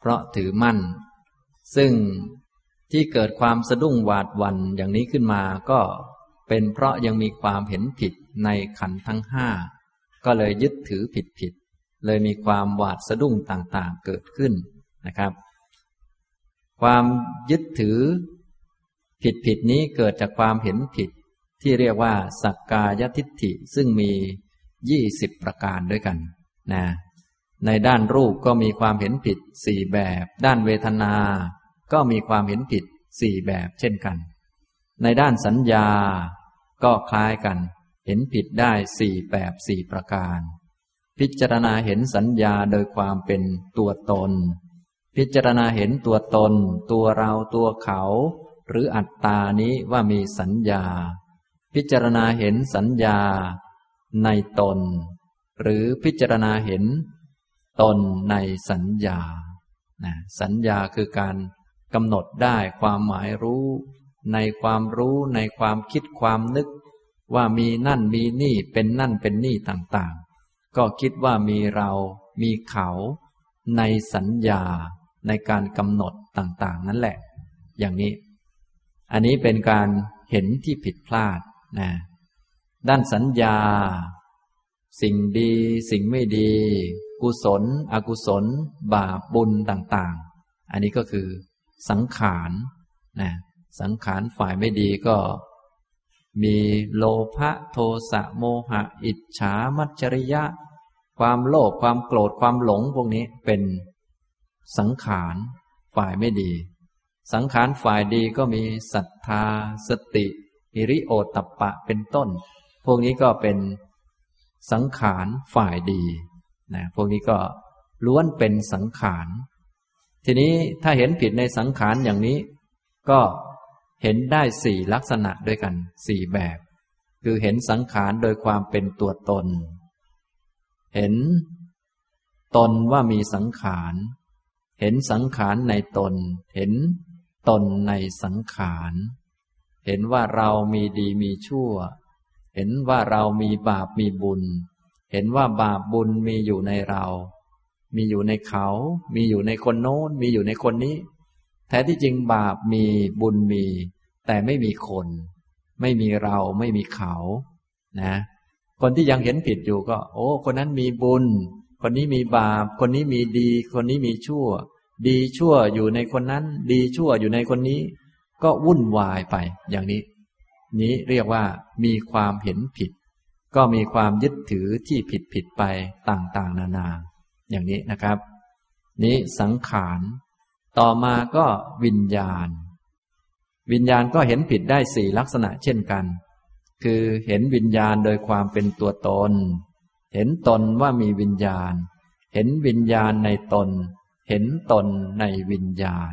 เพราะถือมั่น ซึ่งที่เกิดความสะดุ้งหวาดวันอย่างนี้ขึ้นมาก็เป็นเพราะยังมีความเห็นผิดในขันทั้งห้าก็เลยยึดถือผิดผิดเลยมีความหวาดสะดุ้งต่างๆเกิดขึ้นนะครับ ความยึดถือผิดผิดนี้เกิดจากความเห็นผิด ที่เรียกว่า สักกายทิฏฐิซึ่งมียี่สิบประการด้วยกันนะในด้านรูปก็มีความเห็นผิดสี่แบบ ด้านเวทนา ก็มีความเห็นผิดสี่แบบเช่นกัน ในด้านสัญญา ก็คล้ายกัน เห็นผิดได้สี่แบบสี่ประการ พิจารณาเห็นสัญญาโดยความเป็นตัวตน พิจารณาเห็นตัวตน ตัวเราตัวเขา หรืออัตตานี้ว่ามีสัญญา พิจารณาเห็นสัญญาในตน หรือพิจารณาเห็นตนในสัญญานะสัญญาคือการกำหนดได้ความหมายรู้ ในความรู้ในความคิดความนึก ว่ามีนั่นมีนี่เป็นนั่นเป็นนี่ต่างๆ ก็คิดว่ามีเรามีเขา ในสัญญาในการกำหนดต่างๆ นั่นแหละ อย่างนี้ อันนี้เป็นการเห็นที่ผิดพลาด นะด้านสัญญา สิ่งดี สิ่งไม่ดี กุศล อกุศล บาปบุญต่าง ๆ อันนี้ก็คือ สังขารนะสังขารฝ่ายไม่ดีก็ มีโลภะโทสะโมหะ อิจฉามัจจริยะ ความโลภความโกรธความหลงพวกนี้เป็นสังขารฝ่ายไม่ดี สังขารฝ่ายดีก็มีศรัทธา สติ อิริโอตัปปะเป็นต้น พวกนี้ก็เป็นสังขารฝ่ายดีนะพวกนี้ก็ล้วนเป็นสังขาร ทีนี้ถ้าเห็นผิดในสังขารอย่างนี้ ก็เห็นได้สี่ลักษณะด้วยกันสี่แบบ คือเห็นสังขารโดยความเป็นตัวตน เห็นตนว่ามีสังขาร เห็นสังขารในตน เห็นตนในสังขาร เห็นว่าเรามีดีมีชั่ว เห็นว่าเรามีบาปมีบุญ เห็นว่าบาปบุญมีอยู่ในเรา มีอยู่ในเขา มีอยู่ในคนโน้น มีอยู่ในคนนี้ แท้ที่จริงบาปมีบุญมี แต่ไม่มีคน ไม่มีเราไม่มีเขา นะ คนที่ยังเห็นผิดอยู่ก็ โอ้ คนนั้นมีบุญ คนนี้มีบาป คนนี้มีดี คนนี้มีชั่ว ดีชั่วอยู่ในคนนั้น ดีชั่วอยู่ในคนนี้ ก็วุ่นวายไปอย่างนี้ นี้เรียกว่ามีความเห็นผิด ก็มีความยึดถือที่ผิดผิดไปต่างๆ นานา อย่างนี้นะครับ นี้สังขารต่อมาก็วิญญาณ วิญญาณก็เห็นผิดได้สี่ลักษณะเช่นกัน คือเห็นวิญญาณโดยความเป็นตัวตน เห็นตนว่ามีวิญญาณ เห็นวิญญาณในตน เห็นตนในวิญญาณ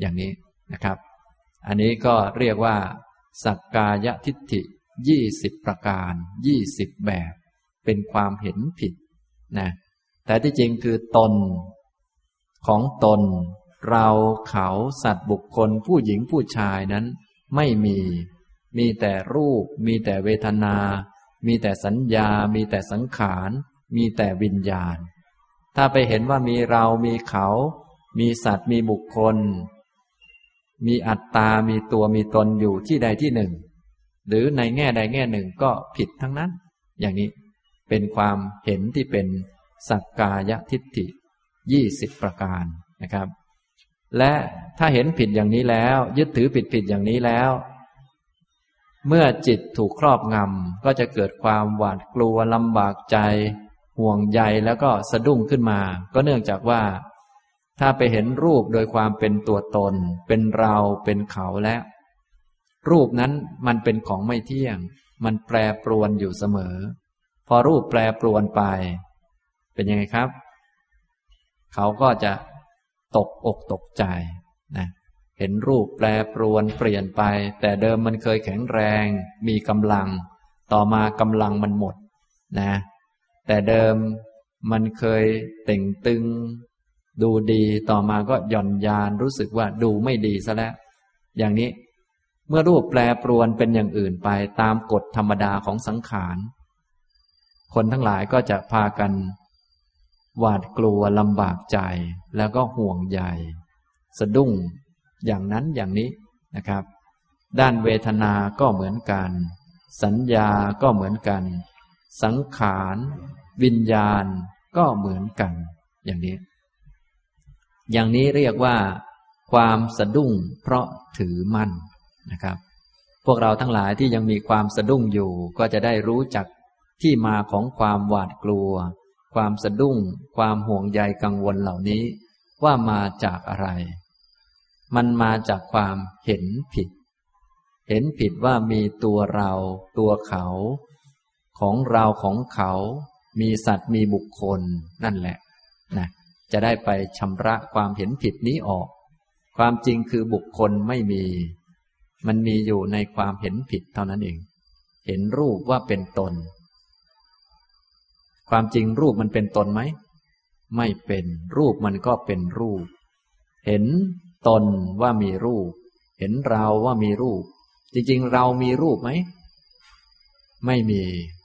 อย่างนี้นะครับ อันนี้ก็เรียกว่า สักกายทิฏฐิยี่สิบประการยี่สิบแบบ เป็นความเห็นผิดนะแต่ที่จริงคือตน ของตน เราเขาสัตว์บุคคลผู้หญิงผู้ชายนั้น ไม่มี มีแต่รูป มีแต่เวทนา มีแต่สัญญา มีแต่สังขาร มีแต่วิญญาณ ถ้าไปเห็นว่ามีเรามีเขา มีสัตว์มีบุคคล มีอัตตา มีตัวมีตนอยู่ที่ใดที่หนึ่ง หรือในแง่ใดแง่หนึ่งก็ผิดทั้งนั้น อย่างนี้เป็นความเห็นที่เป็นสักกายทิฏฐิยี่สิบประการนะครับ และถ้าเห็นผิดอย่างนี้แล้ว ยึดถือผิดผิดอย่างนี้แล้ว เมื่อจิตถูกครอบงำก็จะเกิดความหวาดกลัวลำบากใจ ห่วงใยแล้วก็สะดุ้งขึ้นมา ก็เนื่องจากว่า ถ้าไปเห็นรูปโดยความเป็นตัวตน เป็นเราเป็นเขาแล้วรูปนั้นมันเป็นของไม่เที่ยง มันแปรปรวนอยู่เสมอ พอรูปแปรปรวนไป เป็นยังไงครับ เขาก็จะตกอกตกใจนะเห็นรูปแปรปรวนเปลี่ยนไป แต่เดิมมันเคยแข็งแรง มีกำลัง ต่อมากำลังมันหมดนะ แต่เดิมมันเคยเต่งตึง ดูดีต่อมาก็หย่อนยานรู้สึกว่าดูไม่ดีซะแล้ว อย่างนี้ เมื่อรูปแปรปรวนเป็นอย่างอื่นไปตามกฎธรรมดาของสังขาร คนทั้งหลายก็จะพากัน หวาดกลัวลำบากใจ แล้วก็ห่วงใยสะดุ้งอย่างนั้นอย่างนี้นะครับ ด้านเวทนาก็เหมือนกัน สัญญาก็เหมือนกัน สังขาร วิญญาณก็เหมือนกัน อย่างนี้ อย่างนี้เรียกว่าความสะดุ้งเพราะถือมั่นนะครับ พวกเราทั้งหลายที่ยังมีความสะดุ้งอยู่ ก็จะได้รู้จักที่มาของความหวาดกลัว ความสะดุ้ง ความห่วงใยกังวลเหล่านี้ ว่ามาจากอะไร มันมาจากความเห็นผิด เห็นผิดว่ามีตัวเรา ตัวเขา ของเราของเขา มีสัตว์มีบุคคลนั่นแหละนะ จะได้ไปชำระความเห็นผิดนี้ออก ความจริงคือบุคคลไม่มี มันมีอยู่ในความเห็นผิดเท่านั้นเอง เห็นรูปว่าเป็นตน ความจริงรูปมันเป็นตนไหม ไม่เป็น รูปมันก็เป็นรูป เห็นตนว่ามีรูป เห็นเราว่ามีรูป จริงๆ เรามีรูปไหม ไม่มี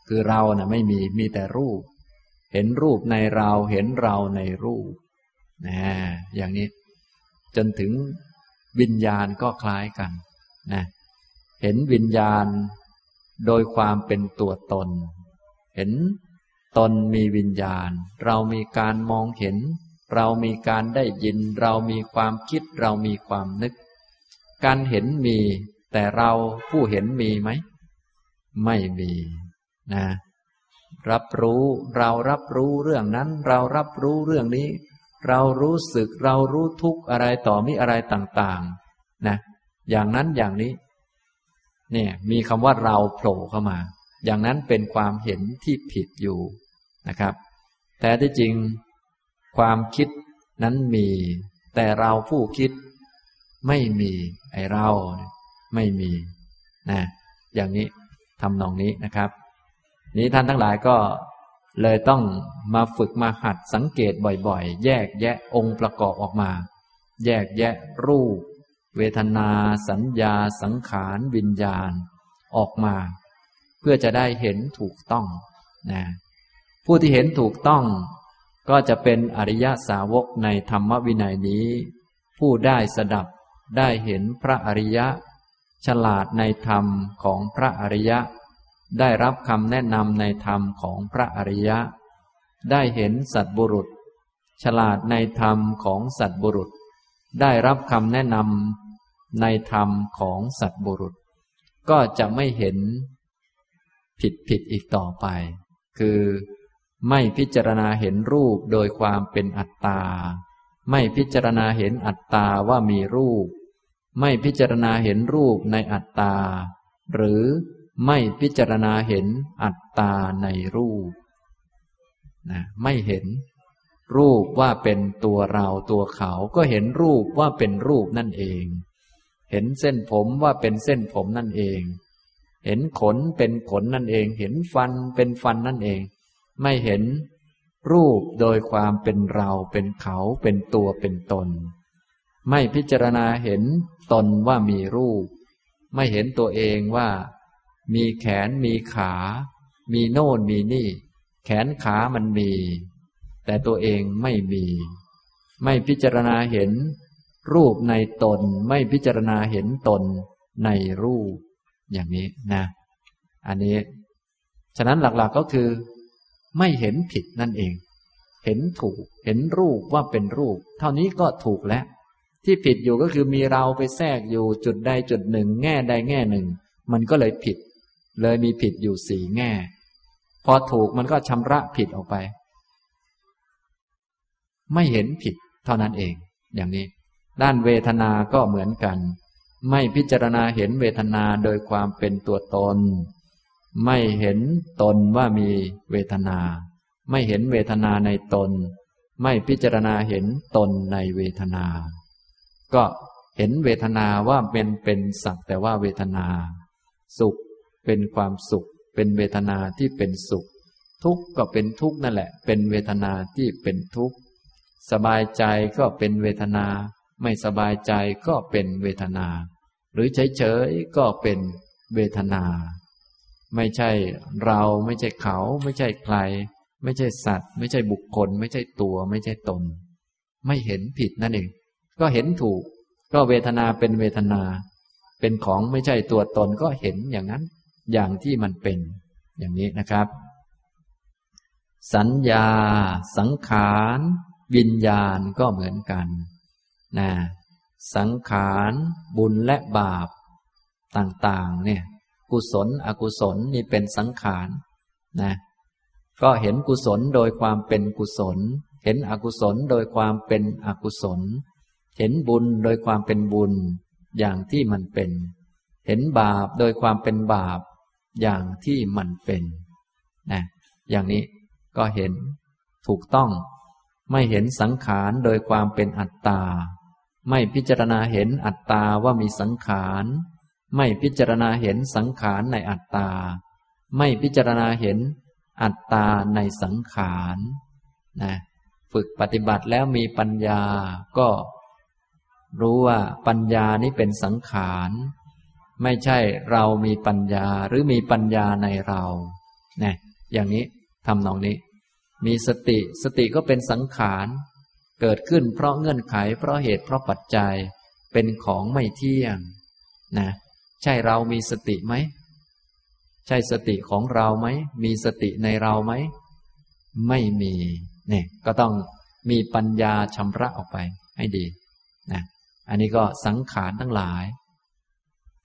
คือเรานะ่ะไม่มี มีแต่รูป เห็นรูปในเรา เห็นเราในรูปนะอย่างนี้ จนถึงวิญญาณก็คล้ายกันนะเห็นวิญญาณโดยความเป็นตัวตน เห็นตนมีวิญญาณ เรามีการมองเห็น เรามีการได้ยิน เรามีความคิด เรามีความนึก การเห็นมี แต่เราผู้เห็นมีไหม ไม่มีนะ รับรู้เรารับรู้เรื่องนั้น เรารับรู้เรื่องนี้ เรารู้สึกเรารู้ทุกอะไรต่อมีอะไรต่างๆ นะ อย่างนั้นอย่างนี้ เนี่ย มีคำว่าเราโผล่เข้ามา อย่างนั้นเป็นความเห็นที่ผิดอยู่นะครับ แต่ที่จริง ความคิดนั้นมี แต่เราผู้คิด ไม่มี ไอเรา ไม่มี นะ อย่างนี้ทำนองนี้นะครับ นี้ท่านทั้งหลายก็เลยต้องมาฝึกมาหัดสังเกตบ่อยๆ แยกแยะองค์ประกอบออกมา แยกแยะรูป เวทนา สัญญา สังขาร วิญญาณออกมา เพื่อจะได้เห็นถูกต้องนะผู้ที่เห็นถูกต้องก็จะเป็นอริยสาวกในธรรมวินัยนี้ ผู้ได้สดับได้เห็นพระอริยะ ฉลาดในธรรมของพระอริยะ ได้รับคำแนะนำในธรรมของพระอริยะ ได้เห็นสัตบุรุษ ฉลาดในธรรมของสัตบุรุษ ได้รับคำแนะนำในธรรมของสัตบุรุษ ก็จะไม่เห็นผิดผิดอีกต่อไป คือไม่พิจารณาเห็นรูปโดยความเป็นอัตตา ไม่พิจารณาเห็นอัตตาว่ามีรูป ไม่พิจารณาเห็นรูปในอัตตา หรือ ไม่พิจารณาเห็นอัตตาในรูปนะไม่เห็นรูปว่าเป็นตัวเราตัวเขา ก็เห็นรูปว่าเป็นรูปนั่นเอง เห็นเส้นผมว่าเป็นเส้นผมนั่นเอง เห็นขนเป็นขนนั่นเอง เห็นฟันเป็นฟันนั่นเอง ไม่เห็นรูปโดยความเป็นเราเป็นเขาเป็นตัวเป็นตน ไม่พิจารณาเห็นตนว่ามีรูป ไม่เห็นตัวเองว่า มีแขนมีขา มีโน่นมีนี่ แขนขามันมี แต่ตัวเองไม่มี ไม่พิจารณาเห็น รูปในตน ไม่พิจารณาเห็นตนในรูป อย่างนี้นะ อันนี้ ฉะนั้นหลักๆก็คือ ไม่เห็นผิดนั่นเอง เห็นถูก เห็นรูปว่าเป็นรูป เท่านี้ก็ถูกแล้วที่ผิดอยู่ก็คือมีเราไปแทรกอยู่จุดใดจุดหนึ่ง แง่ใดแง่หนึ่ง มันก็เลยผิด เลยมีผิดอยู่สี่แง่ พอถูกมันก็ชำระผิดออกไป ไม่เห็นผิดเท่านั้นเอง อย่างนี้ ด้านเวทนา ก็เหมือนกัน ไม่พิจารณาเห็นเวทนาโดยความเป็นตัวตน ไม่เห็นตนว่ามีเวทนา ไม่เห็นเวทนาในตน ไม่พิจารณาเห็นตนในเวทนา ก็เห็นเวทนาว่าเป็นเป็นสักแต่ว่าเวทนา สุข เป็นความสุข เป็นเวทนาที่เป็นสุข ทุกข์ก็เป็นทุกข์นั่นแหละ เป็นเวทนาที่เป็นทุกข์ สบายใจก็เป็นเวทนา ไม่สบายใจก็เป็นเวทนา หรือเฉยๆก็เป็นเวทนา ไม่ใช่เราไม่ใช่เขา ไม่ใช่ใคร ไม่ใช่สัตว์ ไม่ใช่บุคคล ไม่ใช่ตัว ไม่ใช่ตน ไม่เห็นผิดนั่นเองก็เห็นถูกก็เวทนาเป็นเวทนา เป็นของไม่ใช่ตัวตนก็เห็นอย่างนั้น อย่างที่มันเป็น อย่างนี้นะครับ สัญญา สังขาร วิญญาณก็เหมือนกันนะสังขารบุญและบาปต่างๆ เนี่ย กุศล อกุศลนี่เป็นสังขารนะก็เห็นกุศลโดยความเป็นกุศล เห็นอกุศลโดยความเป็นอกุศล เห็นบุญโดยความเป็นบุญ อย่างที่มันเป็น เห็นบาปโดยความเป็นบาป อย่างที่มันเป็นนะอย่างนี้ก็เห็นถูกต้อง ไม่เห็นสังขารโดยความเป็นอัตตา ไม่พิจารณาเห็นอัตตาว่ามีสังขาร ไม่พิจารณาเห็นสังขารในอัตตา ไม่พิจารณาเห็นอัตตาในสังขารนะฝึกปฏิบัติแล้วมีปัญญาก็รู้ว่าปัญญานี้เป็นสังขาร ไม่ใช่เรามีปัญญาหรือมีปัญญาในเรานะอย่างนี้ทำนองนี้ มีสติสติก็เป็นสังขาร เกิดขึ้นเพราะเงื่อนไข เพราะเหตุเพราะปัจจัยเป็นของไม่เที่ยงนะใช่เรามีสติไหม ใช่สติของเราไหม มีสติในเราไหม ไม่มีเนี่ยก็ต้องมีปัญญาชำระออกไปให้ดีนะอันนี้ก็สังขารทั้งหลาย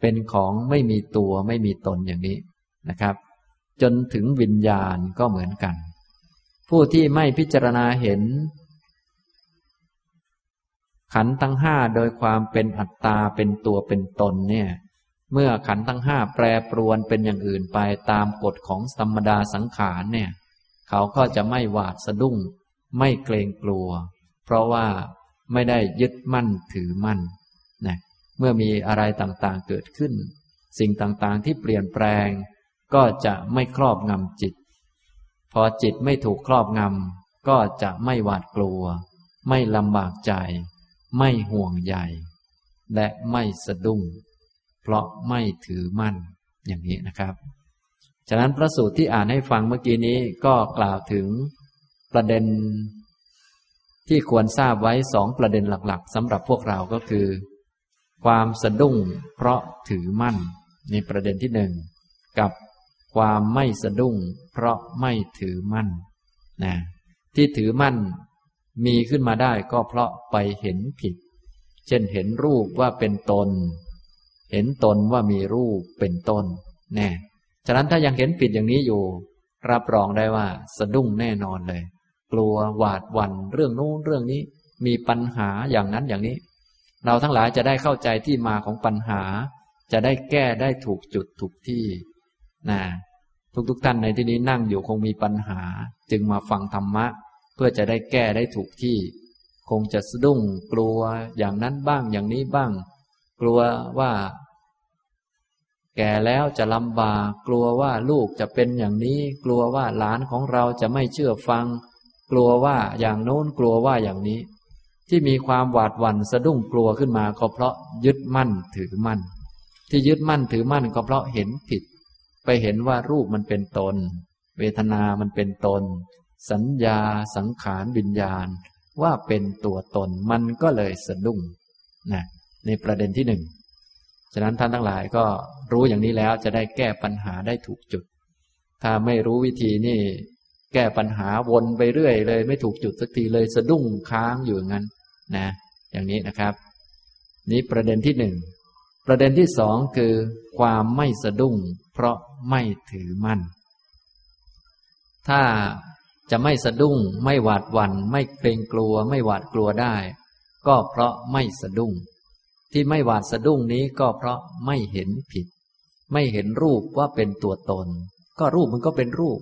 เป็นของไม่มีตัวไม่มีตนอย่างนี้นะครับ จนถึงวิญญาณก็เหมือนกัน ผู้ที่ไม่พิจารณาเห็น ขันทั้งห้าโดยความเป็นอัตตาเป็นตัวเป็นตนเนี่ย เมื่อขันทั้งห้าแปรปรวนเป็นอย่างอื่นไปตามกฎของธรรมดาสังขารเนี่ย เขาก็จะไม่หวาดสะดุ้ง ไม่เกรงกลัว เพราะว่าไม่ได้ยึดมั่นถือมั่นนะ เมื่อมีอะไรต่างๆเกิดขึ้น สิ่งต่างๆที่เปลี่ยนแปลง ก็จะไม่ครอบงำจิต พอจิตไม่ถูกครอบงำก็จะไม่หวาดกลัว ไม่ลำบากใจ ไม่ห่วงใยและไม่สะดุ้ง เพราะไม่ถือมั่นอย่างนี้นะครับ ฉะนั้นพระสูตรที่อ่านให้ฟังเมื่อกี้นี้ก็กล่าวถึงประเด็นที่ควรทราบไว้สองประเด็นหลัก ๆสำหรับพวกเราก็คือ ความสะดุ้งเพราะถือมั่นนี่ประเด็นที่หนึ่งกับความไม่สะดุ้ง เพราะไม่ถือมั่นนะที่ถือมั่นมีขึ้นมาได้ก็เพราะไปเห็นผิด เช่นเห็นรูปว่าเป็นตน เห็นตนว่ามีรูปเป็นต้นแน่ฉะนั้นถ้ายังเห็นผิดอย่างนี้อยู่ รับรองได้ว่าสะดุ้งแน่นอนเลย กลัวหวาดวันเรื่องนู้นเรื่องนี้ มีปัญหาอย่างนั้นอย่างนี้ เราทั้งหลายจะได้เข้าใจที่มาของปัญหา จะได้แก้ได้ถูกจุดถูกที่นะทุกๆทท่านในที่นี้นั่งอยู่คงมีปัญหา จึงมาฟังธรรมะ เพื่อจะได้แก้ได้ถูกที่ คงจะสะดุ้งกลัวอย่างนั้นบ้างอย่างนี้บ้าง กลัวว่า แก่แล้วจะลำบากกลัวว่าลูกจะเป็นอย่างนี้ กลัวว่าหลานของเราจะไม่เชื่อฟัง กลัวว่าอย่างโน้นกลัวว่าอย่างนี้ ที่มีความหวาดหวั่นสะดุ้งกลัวขึ้นมาก็เพราะยึดมั่นถือมั่น ที่ยึดมั่นถือมั่นก็เพราะเห็นผิด ไปเห็นว่ารูปมันเป็นตน เวทนามันเป็นตน สัญญาสังขารวิญญาณ ว่าเป็นตัวตนมันก็เลยสะดุ้งนะในประเด็นที่หนึ่งฉะนั้นท่านทั้งหลายก็รู้อย่างนี้แล้วจะได้แก้ปัญหาได้ถูกจุด ถ้าไม่รู้วิธีนี่ แก้ปัญหาวนไปเรื่อยเลย ไม่ถูกจุดสักทีเลยสะดุ้งค้างอยู่งั้น นะ อย่างนี้นะครับ นี้ประเด็นที่หนึ่งประเด็นที่สองคือ ความไม่สะดุ้ง เพราะไม่ถือมั่น ถ้าจะไม่สะดุ้ง ไม่หวาดหวัน่นไม่เกรงกลัว ไม่หวาดกลัวได้ ก็เพราะไม่สะดุ้ง ที่ไม่หวาดสะดุ้งนี้ก็เพราะไม่เห็นผิด ไม่เห็นรูปว่าเป็นตัวตน ก็รูปมันก็เป็นรูป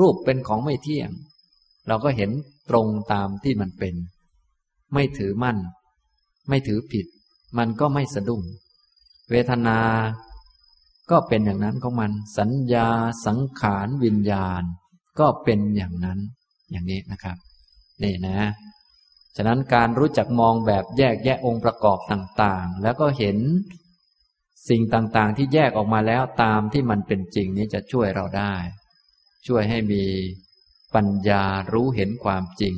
รูปเป็นของไม่เที่ยง เราก็เห็นตรงตามที่มันเป็น ไม่ถือมั่น ไม่ถือผิด มันก็ไม่สะดุ้ง เวทนา ก็เป็นอย่างนั้นของมัน สัญญาสังขารวิญญาณ ก็เป็นอย่างนั้น อย่างนี้นะครับ นี่นะ ฉะนั้นการรู้จักมองแบบแยกแยะองค์ประกอบต่างๆ แล้วก็เห็นสิ่งต่างๆ ที่แยกออกมาแล้วตามที่มันเป็นจริงนี้จะช่วยเราได้ ช่วยให้มีปัญญารู้เห็นความจริง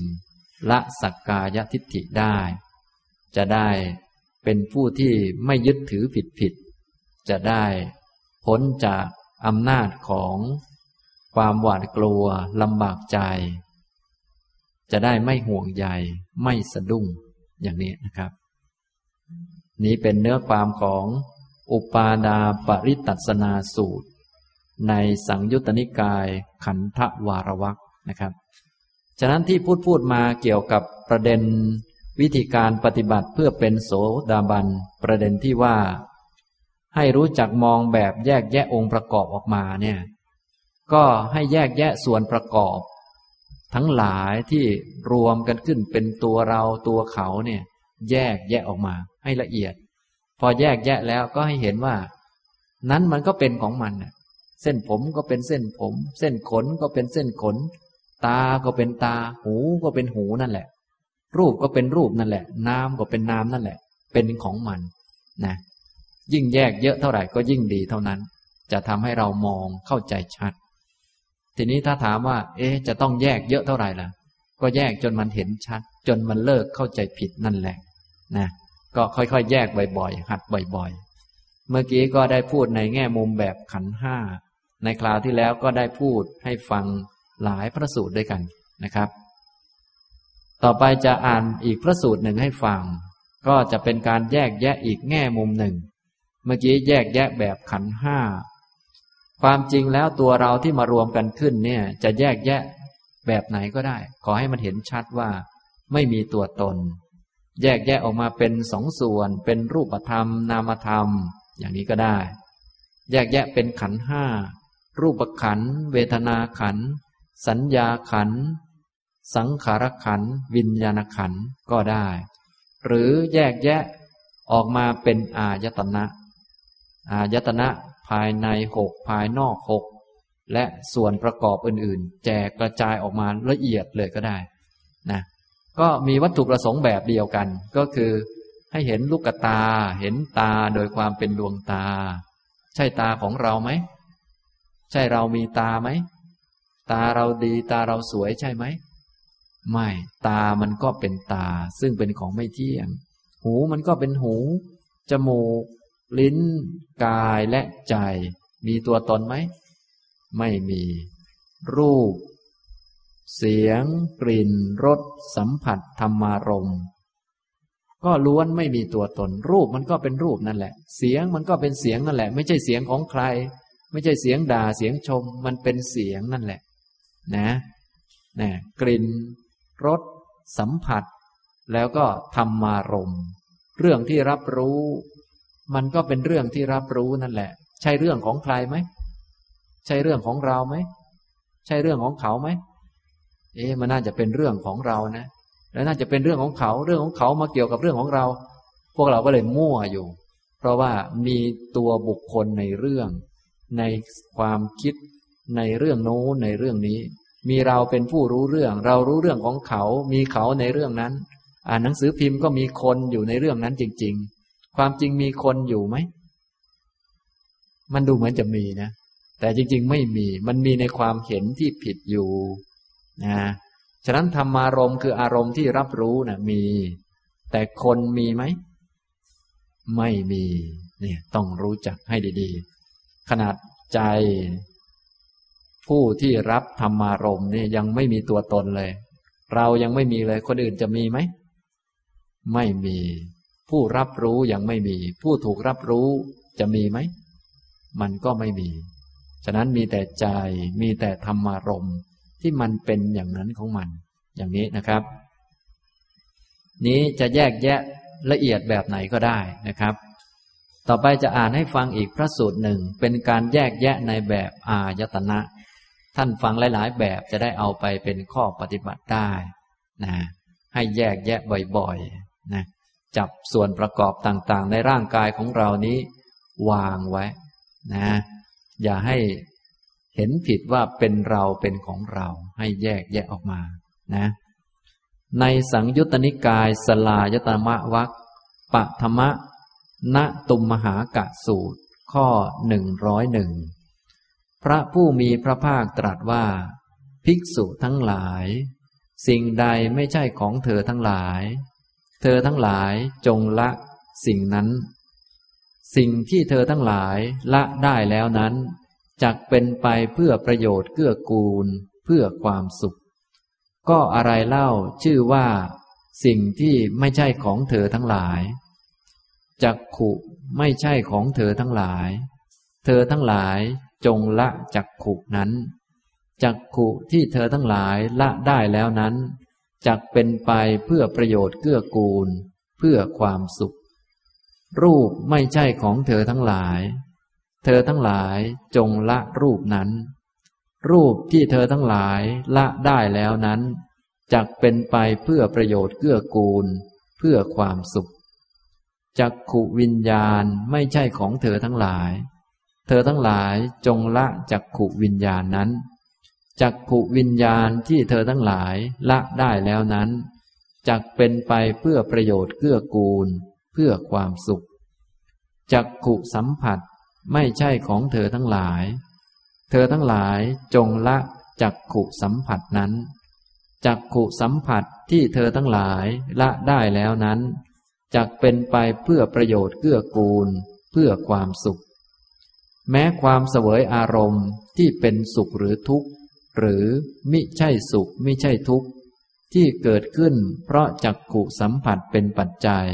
ละสักกายทิฏฐิได้ จะได้เป็นผู้ที่ไม่ยึดถือผิดผิด จะได้พ้นจากอำนาจของความหวาดกลัวลำบากใจ จะได้ไม่ห่วงใยไม่สะดุ้งอย่างนี้นะครับ นี้เป็นเนื้อความของอุปาดาปริตัสนาสูตร ในสังยุตตนิกายขันธวารวักนะครับ ฉะนั้นที่พูดพูดมาเกี่ยวกับประเด็นวิธีการปฏิบัติเพื่อเป็นโสดาบันประเด็นที่ว่า ให้รู้จักมองแบบแยกแยะองค์ประกอบออกมาเนี่ยก็ให้แยกแยะส่วนประกอบ ทั้งหลายที่รวมกันขึ้นเป็นตัวเราตัวเขาเนี่ยแยกแยะออกมาให้ละเอียด พอแยกแยะแล้วก็ให้เห็นว่า นั้นมันก็เป็นของมันเส้นผมก็เป็นเส้นผม เส้นขนก็เป็นเส้นขน ตาก็เป็นตา หูก็เป็นหูนั่นแหละ รูปก็เป็นรูปนั่นแหละ น้ำก็เป็นน้ำนั่นแหละ เป็นของมันนะ ยิ่งแยกเยอะเท่าไหร่ก็ยิ่งดีเท่านั้น จะทำให้เรามองเข้าใจชัด ทีนี้ถ้าถามว่า เอ๊จะต้องแยกเยอะเท่าไหร่ล่ะ ก็แยกจนมันเห็นชัด จนมันเลิกเข้าใจผิดนั่นแหละ นะ ก็ค่อยๆ แยกบ่อยๆ หัดบ่อยๆ เมื่อกี้ก็ได้พูดในแง่มุมแบบขันห้า ในคราวที่แล้วก็ได้พูดให้ฟัง หลายพระสูตรด้วยกันนะครับ ต่อไปจะอ่านอีกพระสูตรหนึ่งให้ฟัง ก็จะเป็นการแยกแยะอีกแง่มุมหนึ่ง เมื่อกี้แยกแยะแบบขันห้าความจริงแล้วตัวเราที่มารวมกันขึ้นเนี่ย จะแยกแยะแบบไหนก็ได้ ขอให้มันเห็นชัดว่า ไม่มีตัวตน แยกแยะออกมาเป็นสองส่วน เป็นรูปธรรม นามธรรม อย่างนี้ก็ได้ แยกแยะเป็นขันห้ารูปขันเวทนาขัน สัญญาขัน สังขารขัน วิญญาณขันก็ได้ หรือแยกแยะออกมาเป็นอายตนะ อายตนะภายในหกภายนอกหกและส่วนประกอบอื่นๆ แจกกระจายออกมาละเอียดเลยก็ได้นะก็มีวัตถุประสงค์แบบเดียวกัน ก็คือให้เห็นลูกตา เห็นตาโดยความเป็นดวงตา ใช่ตาของเราไหม ใช่เรามีตาไหม ตาเราดีตาเราสวยใช่ไหม ไม่ ตามันก็เป็นตา ซึ่งเป็นของไม่เที่ยง หูมันก็เป็นหู จมูก ลิ้น กายและใจ มีตัวตนไหม ไม่มี รูป เสียง กลิ่น รส สัมผัส ธรรมารมก็ล้วนไม่มีตัวตน รูปมันก็เป็นรูปนั่นแหละ เสียงมันก็เป็นเสียงนั่นแหละ ไม่ใช่เสียงของใคร ไม่ใช่เสียงด่าเสียงชม มันเป็นเสียงนั่นแหละ นะนะกลิ่นรสสัมผัส แล้วก็ธรรมารม
เรื่องที่รับรู้ มันก็เป็นเรื่องที่รับรู้นั่นแหละ ใช่เรื่องของใครไหมใช่เรื่องของเราไหมใช่เรื่องของเขาไหมเอ๊ะมันน่าจะเป็นเรื่องของเรานะแล้วน่าจะเป็นเรื่องของเขาเรื่องของเขามาเกี่ยวกับเรื่องของเรา พวกเราก็เลยมั่วอยู่ เพราะว่ามีตัวบุคคลในเรื่อง ในความคิดในเรื่องโน้นในเรื่องนี้ มีเราเป็นผู้รู้เรื่อง เรารู้เรื่องของเขา มีเขาในเรื่องนั้น อ่านหนังสือพิมพ์ก็มีคนอยู่ในเรื่องนั้นจริง ๆ ความจริงมีคนอยู่ไหม มันดูเหมือนจะมีนะ แต่จริง ๆ ไม่มี มันมีในความเห็นที่ผิดอยู่ นะ ฉะนั้นธรรมารมณ์คืออารมณ์ที่รับรู้นะมี แต่คนมีไหม ไม่มี เนี่ย ต้องรู้จักให้ดี ๆ ขนาดใจ ผู้ที่รับธรรมารมณ์นี่ยังไม่มีตัวตนเลย เรายังไม่มีเลยคนอื่นจะมีไหม ไม่มี ผู้รับรู้ยังไม่มี ผู้ถูกรับรู้จะมีไหม มันก็ไม่มี ฉะนั้นมีแต่ใจมีแต่ธรรมารมณ์ที่มันเป็นอย่างนั้นของมัน อย่างนี้นะครับ นี้จะแยกแยะละเอียดแบบไหนก็ได้นะครับ ต่อไปจะอ่านให้ฟังอีกพระสูตรหนึ่ง เป็นการแยกแยะในแบบอายตนะ ท่านฟังหลาย ๆ แบบจะได้เอาไปเป็นข้อปฏิบัติได้นะให้แยกแยะบ่อยๆนะจับส่วนประกอบต่างๆ ในร่างกายของเรานี้ วางไว้นะอย่าให้เห็นผิดว่าเป็นเราเป็นของเรา ให้แยกแยะออกมานะในสังยุตตนิกายสลายตมะวักปะธรรมะณตุมมหากะสูตร ข้อหนึ่งร้อยหนึ่ง พระผู้มีพระภาคตรัสว่า ภิกษุทั้งหลาย สิ่งใดไม่ใช่ของเธอทั้งหลาย เธอทั้งหลายจงละสิ่งนั้น สิ่งที่เธอทั้งหลายละได้แล้วนั้นจักเป็นไปเพื่อประโยชน์เกื้อกูล เพื่อความสุข ก็อะไรเล่าชื่อว่า สิ่งที่ไม่ใช่ของเธอทั้งหลายจักขุไม่ใช่ของเธอทั้งหลาย เธอทั้งหลาย จงละจักขุนั้นจักขุที่เธอทั้งหลายละได้แล้วนั้นจักเป็นไปเพื่อประโยชน์เกื้อกูล เพื่อความสุข รูปไม่ใช่ของเธอทั้งหลาย เธอทั้งหลายจงละรูปนั้น รูปที่เธอทั้งหลายละได้แล้วนั้นจักเป็นไปเพื่อประโยชน์เกื้อกูล เพื่อความสุขจักขุวิญญาณไม่ใช่ของเธอทั้งหลาย เธอทั้งหลายจงละจักขุวิญญาณนั้นจักขุวิญญาณที่เธอทั้งหลายละได้แล้วนั้นจักเป็นไปเพื่อประโยชน์เกื้อกูล เพื่อความสุขจักขุสัมผัสไม่ใช่ของเธอทั้งหลาย เธอทั้งหลายจงละจักขุสัมผัสนั้นจักขุสัมผัสที่เธอทั้งหลายละได้แล้วนั้นจักเป็นไปเพื่อประโยชน์เกื้อกูล เพื่อความสุข แม้ความเสวยอารมณ์ที่เป็นสุขหรือทุกข์ หรือมิใช่สุขมิใช่ทุกข์ ที่เกิดขึ้นเพราะจักขุสัมผัสเป็นปัจจัย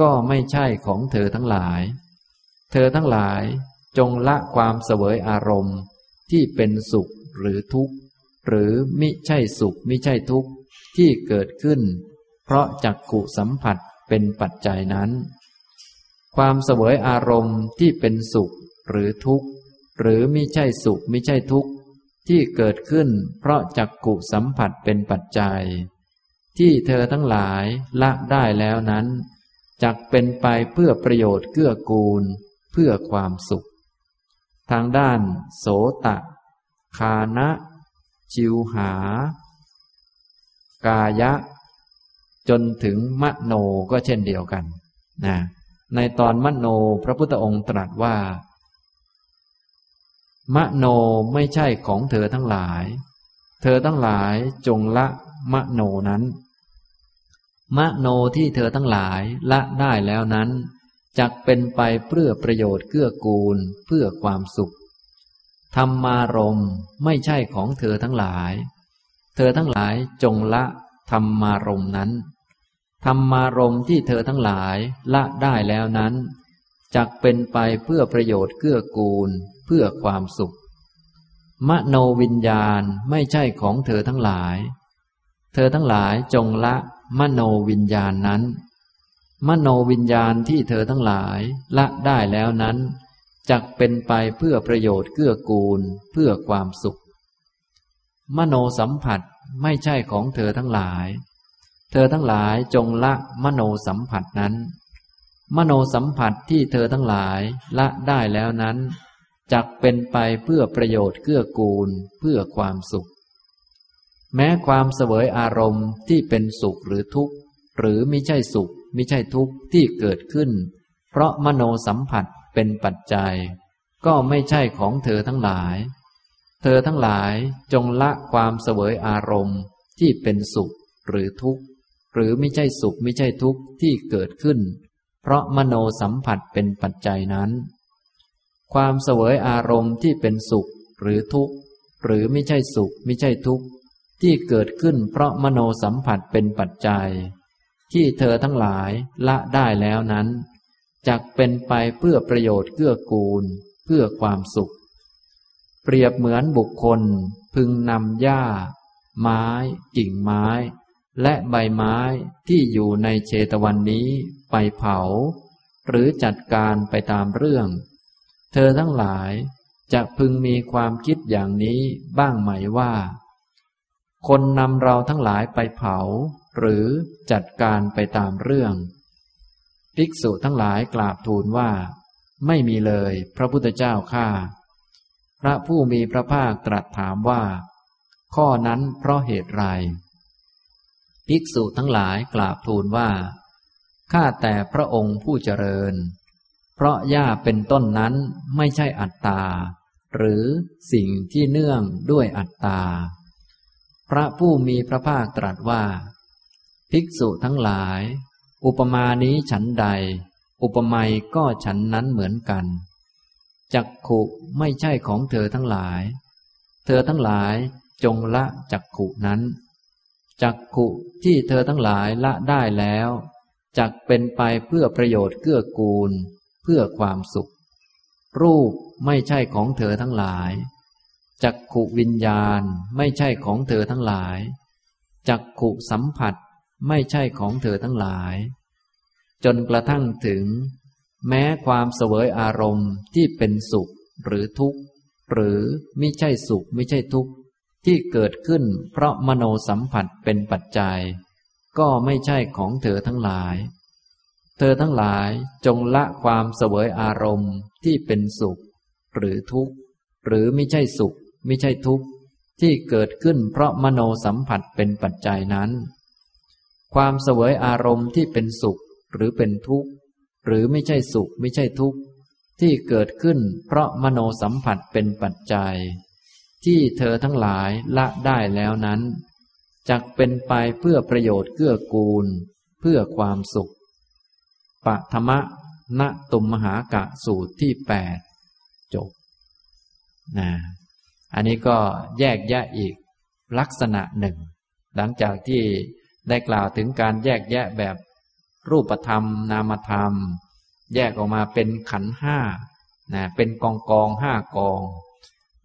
ก็ไม่ใช่ของเธอทั้งหลาย เธอทั้งหลายจงละความเสวยอารมณ์ที่เป็นสุขหรือทุกข์ หรือมิใช่สุขมิใช่ทุกข์ ที่เกิดขึ้น เพราะจักขุสัมผัสเป็นปัจจัยนั้น ความเสวยอารมณ์ที่เป็นสุข หรือทุกข์ หรือมิใช่สุขมิใช่ทุกข์ ที่เกิดขึ้นเพราะจักขุสัมผัสเป็นปัจจัย ที่เธอทั้งหลายละได้แล้วนั้นจักเป็นไปเพื่อประโยชน์เกื้อกูล เพื่อความสุข ทางด้าน โสตะ คานะ จิวหา กายะ จนถึงมโนก็เช่นเดียวกันนะในตอนมโนพระพุทธองค์ตรัสว่า มโนไม่ใช่ของเธอทั้งหลาย เธอทั้งหลายจงละมโนนั้น มโนที่เธอทั้งหลายละได้แล้วนั้นจักเป็นไปเพื่อประโยชน์เกื้อกูลเพื่อความสุขธรรมารมไม่ใช่ของเธอทั้งหลาย เธอทั้งหลายจงละธรรมารมนั้น ธรรมารมที่เธอทั้งหลายละได้แล้วนั้น จักเป็นไปเพื่อประโยชน์เกื้อกูล เพื่อความสุข มโนวิญญาณไม่ใช่ของเธอทั้งหลาย เธอทั้งหลายจงละมโนวิญญาณนั้น มโนวิญญาณที่เธอทั้งหลายละได้แล้วนั้นจักเป็นไปเพื่อประโยชน์เกื้อกูล เพื่อความสุข มโนสัมผัสไม่ใช่ของเธอทั้งหลาย เธอทั้งหลายจงละมโนสัมผัสนั้น มโนสัมผัสที่เธอทั้งหลายละได้แล้วนั้นจักเป็นไปเพื่อประโยชน์เกื้อกูลเพื่อความสุข แม้ความเสวยอารมณ์ที่เป็นสุขหรือทุกข์ หรือไม่ใช่สุขไม่ใช่ทุกข์ที่เกิดขึ้น เพราะมโนสัมผัสเป็นปัจจัย ก็ไม่ใช่ของเธอทั้งหลาย เธอทั้งหลายจงละความเสวยอารมณ์ที่เป็นสุขหรือทุกข์ หรือไม่ใช่สุขไม่ใช่ทุกข์ที่เกิดขึ้น เพราะมโนสัมผัสเป็นปัจจัยนั้น ความเสวยอารมณ์ที่เป็นสุขหรือทุกข์ หรือไม่ใช่สุขไม่ใช่ทุกข์ ที่เกิดขึ้นเพราะมโนสัมผัสเป็นปัจจัย ที่เธอทั้งหลายละได้แล้วนั้นจักเป็นไปเพื่อประโยชน์เกื้อกูล เพื่อความสุข เปรียบเหมือนบุคคลพึงนำหญ้า ไม้ กิ่งไม้ และใบไม้ที่อยู่ในเชตวันนี้ไปเผา หรือจัดการไปตามเรื่อง เธอทั้งหลายจะพึงมีความคิดอย่างนี้บ้างไหมว่า คนนำเราทั้งหลายไปเผา หรือจัดการไปตามเรื่อง ภิกษุทั้งหลายกราบทูลว่า ไม่มีเลยพระพุทธเจ้าข้าพระผู้มีพระภาคตรัสถามว่า ข้อนั้นเพราะเหตุไร ภิกษุทั้งหลายกราบทูลว่า ข้าแต่พระองค์ผู้เจริญ เพราะหญ้าเป็นต้นนั้นไม่ใช่อัตตา หรือสิ่งที่เนื่องด้วยอัตตา พระผู้มีพระภาคตรัสว่า ภิกษุทั้งหลาย อุปมานี้ฉันใด อุปไมยก็ฉันนั้นเหมือนกัน จักขุไม่ใช่ของเธอทั้งหลาย เธอทั้งหลายจงละจักขุนั้น จักขุที่เธอทั้งหลายละได้แล้วจักเป็นไปเพื่อประโยชน์เกื้อกูล เพื่อความสุข รูปไม่ใช่ของเธอทั้งหลาย จักขุวิญญาณไม่ใช่ของเธอทั้งหลาย จักขุสัมผัสไม่ใช่ของเธอทั้งหลาย จนกระทั่งถึง แม้ความเสวยอารมณ์ที่เป็นสุขหรือทุกข์ หรือไม่ใช่สุขไม่ใช่ทุกข์ ที่เกิดขึ้นเพราะมโนสัมผัสเป็นปัจจัย ก็ไม่ใช่ของเธอทั้งหลาย เธอทั้งหลายจงละความเสวยอารมณ์ที่เป็นสุข หรือทุกข์ หรือไม่ใช่สุข ไม่ใช่ทุกข์ ที่เกิดขึ้นเพราะมโนสัมผัสเป็นปัจจัยนั้น ความเสวยอารมณ์ที่เป็นสุขหรือเป็นทุกข์ หรือไม่ใช่สุข ไม่ใช่ทุกข์ ที่เกิดขึ้นเพราะมโนสัมผัสเป็นปัจจัย ที่เธอทั้งหลายละได้แล้วนั้นจักเป็นไปเพื่อประโยชน์เกื้อกูล เพื่อความสุขปัทมะณตุมมหากะสูตรที่แปดจบนะอันนี้ก็แยกแยะอีกลักษณะหนึ่ง หลังจากที่ได้กล่าวถึงการแยกแยะแบบรูปธรรม นามธรรม แยกออกมาเป็นขันห้านะเป็นกองกองห้ากอง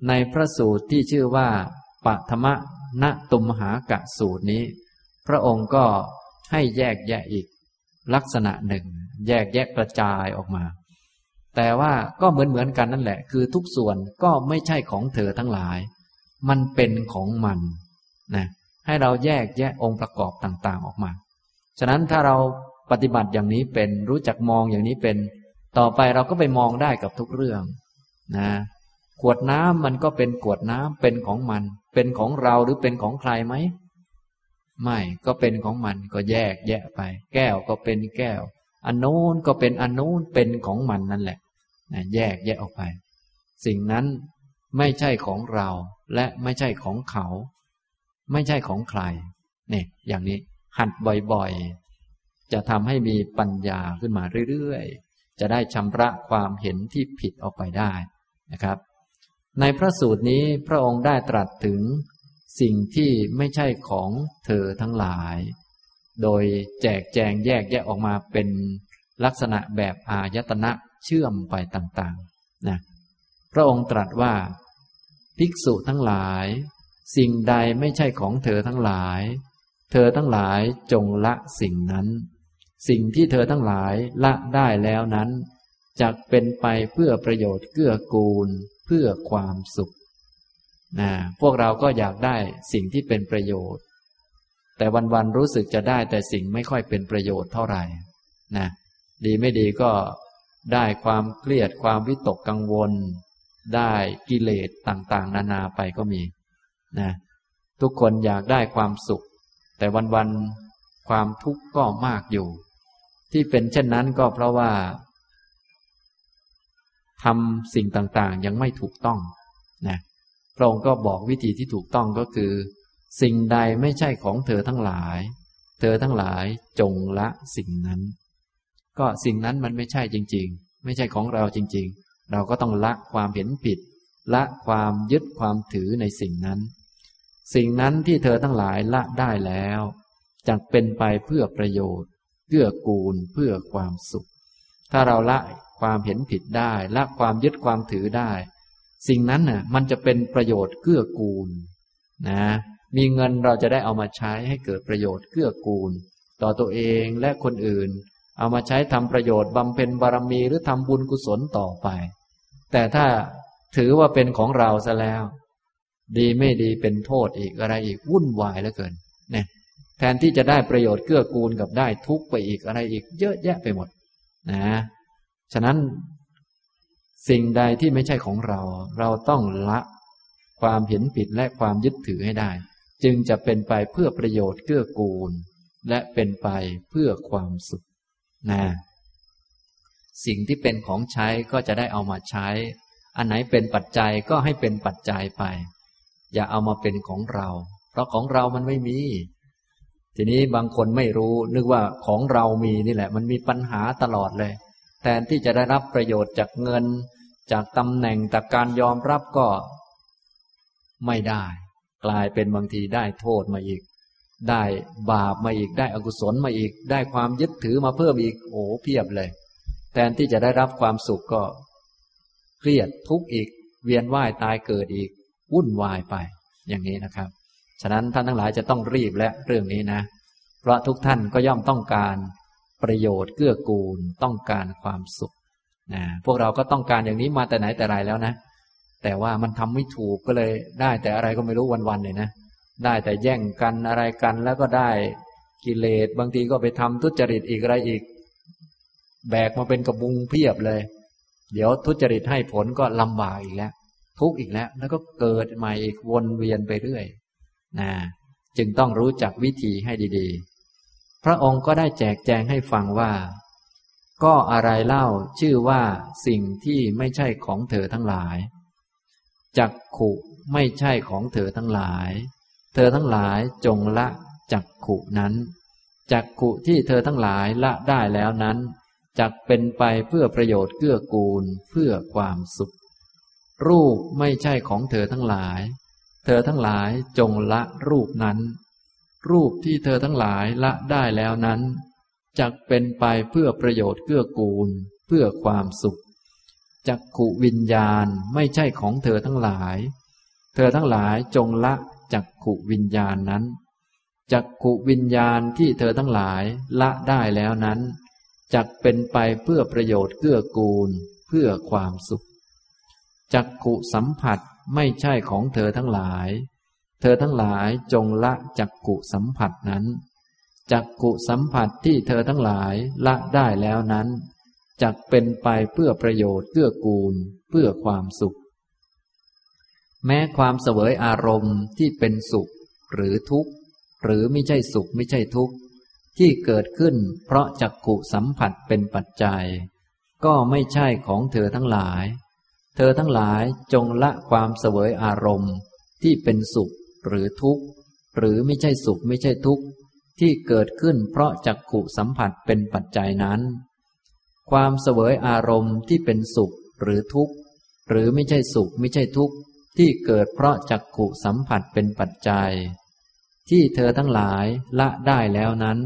ในพระสูตรที่ชื่อว่าปัทมะณตุมหากะสูตรนี้ พระองค์ก็ให้แยกแยะอีกลักษณะหนึ่ง แยกแยะกระจายออกมา แต่ว่าก็เหมือนเหมือนกันนั่นแหละ คือทุกส่วนก็ไม่ใช่ของเธอทั้งหลาย มันเป็นของมันนะให้เราแยกแยะองค์ประกอบต่างๆออกมา ฉะนั้นถ้าเราปฏิบัติอย่างนี้เป็นรู้จักมองอย่างนี้เป็น ต่อไปเราก็ไปมองได้กับทุกเรื่องนะ ขวดน้ำมันก็เป็นขวดน้ำเป็นของมัน เป็นของเราหรือเป็นของใครไหม ไม่ก็เป็นของมันก็แยกแยะไป แก้วก็เป็นแก้ว อันโน้นก็เป็นอันโน้นเป็นของมันนั่นแหละนะแยกแยะออกไป สิ่งนั้นไม่ใช่ของเราและไม่ใช่ของเขา ไม่ใช่ของใครเนี่ยอย่างนี้หัดบ่อยๆ จะทำให้มีปัญญาขึ้นมาเรื่อยๆ จะได้ชำระความเห็นที่ผิดออกไปได้นะครับ ในพระสูตรนี้พระองค์ได้ตรัสถึง สิ่งที่ไม่ใช่ของเธอทั้งหลาย โดยแจกแจงแยกแยะออกมาเป็นลักษณะแบบอายตนะเชื่อมไปต่างๆนะพระองค์ตรัสว่า ภิกษุทั้งหลาย สิ่งใดไม่ใช่ของเธอทั้งหลาย เธอทั้งหลายจงละสิ่งนั้น สิ่งที่เธอทั้งหลายละได้แล้วนั้นจะเป็นไปเพื่อประโยชน์เกื้อกูล เพื่อความสุขนะพวกเราก็อยากได้สิ่งที่เป็นประโยชน์ แต่วันๆรู้สึกจะได้แต่สิ่งไม่ค่อยเป็นประโยชน์เท่าไหร่นะดีไม่ดีก็ได้ความเครียดความวิตกกังวล ได้กิเลสต่างๆ นานาไปก็มีนะทุกคนอยากได้ความสุข แต่วันๆความทุกข์ก็มากอยู่ ที่เป็นเช่นนั้นก็เพราะว่า ทำสิ่งต่างๆ ยังไม่ถูกต้องนะพระองค์ก็บอกวิธีที่ถูกต้องก็คือ สิ่งใดไม่ใช่ของเธอทั้งหลาย เธอทั้งหลายจงละสิ่งนั้น ก็สิ่งนั้นมันไม่ใช่จริง ๆ ไม่ใช่ของเราจริง ๆ เราก็ต้องละความเห็นผิด ละความยึดความถือในสิ่งนั้น สิ่งนั้นที่เธอทั้งหลายละได้แล้วจะเป็นไปเพื่อประโยชน์ เพื่อกูลเพื่อความสุข ถ้าเราละ ความเห็นผิดได้ละความยึดความถือได้ สิ่งนั้นน่ะมันจะเป็นประโยชน์เกื้อกูลนะมีเงินเราจะได้เอามาใช้ให้เกิดประโยชน์เกื้อกูล ต่อตัวเองและคนอื่น เอามาใช้ทำประโยชน์บำเพ็ญบารมีหรือทำบุญกุศลต่อไป แต่ถ้าถือว่าเป็นของเราซะแล้ว ดีไม่ดีเป็นโทษอีกอะไรอีกวุ่นวายเหลือเกินเนี่ยแทนที่จะได้ประโยชน์เกื้อกูลกับได้ทุกไปอีกอะไรอีก เยอะแยะไปหมด นะ ฉะนั้นสิ่งใดที่ไม่ใช่ของเรา เราต้องละความเห็นผิดและความยึดถือให้ได้ จึงจะเป็นไปเพื่อประโยชน์เกื้อกูล และเป็นไปเพื่อความสุขนะสิ่งที่เป็นของใช้ก็จะได้เอามาใช้ อันไหนเป็นปัจจัยก็ให้เป็นปัจจัยไป อย่าเอามาเป็นของเรา เพราะของเรามันไม่มี ทีนี้บางคนไม่รู้ นึกว่าของเรามีนี่แหละ มันมีปัญหาตลอดเลย ทนที่จะได้รับประโยชน์จากเงิน จากตำแหน่งจากการยอมรับก็ ไม่ได้ กลายเป็นบางทีได้โทษมาอีก ได้บาปมาอีกได้อกุศลมาอีก ได้ความยึดถือมาเพิ่มอีกโอ้เพียบเลย แทนที่จะได้รับความสุขก็ เครียดทุกข์อีก เวียนว่ายตายเกิดอีก วุ่นวายไป อย่างนี้นะครับ ฉะนั้นท่านทั้งหลายจะต้องรีบและเรื่องนี้นะ เพราะทุกท่านก็ย่อมต้องการ ประโยชน์เกื้อกูลต้องการความสุขนะพวกเราก็ต้องการอย่างนี้มาแต่ไหนแต่ไรแล้วนะ แต่ว่ามันทำไม่ถูกก็เลยได้แต่อะไรก็ไม่รู้วันๆเลยนะ ได้แต่แย่งกันอะไรกันแล้วก็ได้กิเลสบางทีก็ไปทำทุจริตอีกอะไรอีก แบกมาเป็นกระบุงเพียบเลย เดี๋ยวทุจริตให้ผลก็ลำบากอีกแล้ว ทุกข์อีกแล้ว แล้วก็เกิดใหม่อีกวนเวียนไปเรื่อยนะจึงต้องรู้จักวิธีให้ดีๆ พระองค์ก็ได้แจกแจงให้ฟังว่า ก็อะไรเล่าชื่อว่าสิ่งที่ไม่ใช่ของเธอทั้งหลาย จักขุไม่ใช่ของเธอทั้งหลาย เธอทั้งหลายจงละจักขุนั้น จักขุที่เธอทั้งหลายละได้แล้วนั้นจักเป็นไปเพื่อประโยชน์เกื้อกูลเพื่อความสุข รูปไม่ใช่ของเธอทั้งหลาย เธอทั้งหลายจงละรูปนั้น รูปที่เธอทั้งหลายละได้แล้วนั้นจักเป็นไปเพื่อประโยชน์เกื้อกูล เพื่อความสุขจักขุวิญญาณไม่ใช่ของเธอทั้งหลาย เธอทั้งหลายจงละจักขุวิญญาณนั้นจักขุวิญญาณที่เธอทั้งหลายละได้แล้วนั้นจักเป็นไปเพื่อประโยชน์เกื้อกูล เพื่อความสุขจักขุสัมผัสไม่ใช่ของเธอทั้งหลาย เธอทั้งหลายจงละจักกุสัมผัสนั้น จักกุสัมผัสที่เธอทั้งหลายละได้แล้วนั้นจักเป็นไปเพื่อประโยชน์เพื่อกูล เพื่อความสุข แม้ความเสวยอารมณ์ที่เป็นสุข หรือทุกข์ หรือไม่ใช่สุขไม่ใช่ทุกข์ ที่เกิดขึ้นเพราะจักกุสัมผัสเป็นปัจจัย ก็ไม่ใช่ของเธอทั้งหลาย เธอทั้งหลายจงละความเสวยอารมณ์ที่เป็นสุข หรือทุกข์ หรือไม่ใช่สุขไม่ใช่ทุกข์ ที่เกิดขึ้นเพราะจักขุสัมผัสเป็นปัจจัยนั้น ความเสวยอารมณ์ที่เป็นสุขหรือทุกข์ หรือไม่ใช่สุขไม่ใช่ทุกข์ ที่เกิดเพราะจักขุสัมผัสเป็นปัจจัย ที่เธอทั้งหลายละได้แล้วนั้น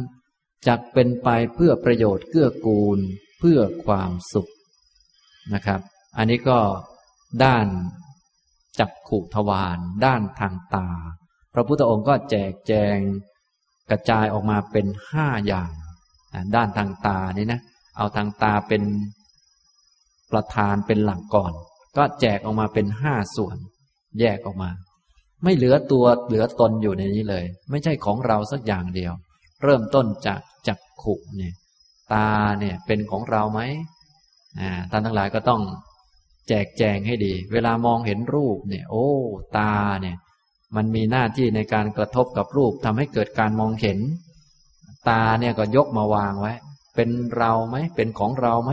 จักเป็นไปเพื่อประโยชน์เกื้อกูลเพื่อความสุขนะครับ อันนี้ก็ด้าน จักขุทวารด้านทางตา พระพุทธองค์ก็แจกแจงกระจายออกมาเป็นห้าอย่างด้านทางตานี่นะเอาทางตาเป็นประธานเป็นหลักก่อน ก็แจกออกมาเป็นห้าส่วน แยกออกมา ไม่เหลือตัวเหลือตนอยู่ในนี้เลย ไม่ใช่ของเราสักอย่างเดียว เริ่มต้นจากจักขุเนี่ยตาเนี่ยเป็นของเราไหมอ่าท่านทั้งหลายก็ต้อง แจกแจงให้ดี เวลามองเห็นรูปเนี่ย โอ้ ตาเนี่ย มันมีหน้าที่ในการกระทบกับรูปทำให้เกิดการมองเห็น ตาเนี่ยก็ยกมาวางไว้ เป็นเราไหม เป็นของเราไหม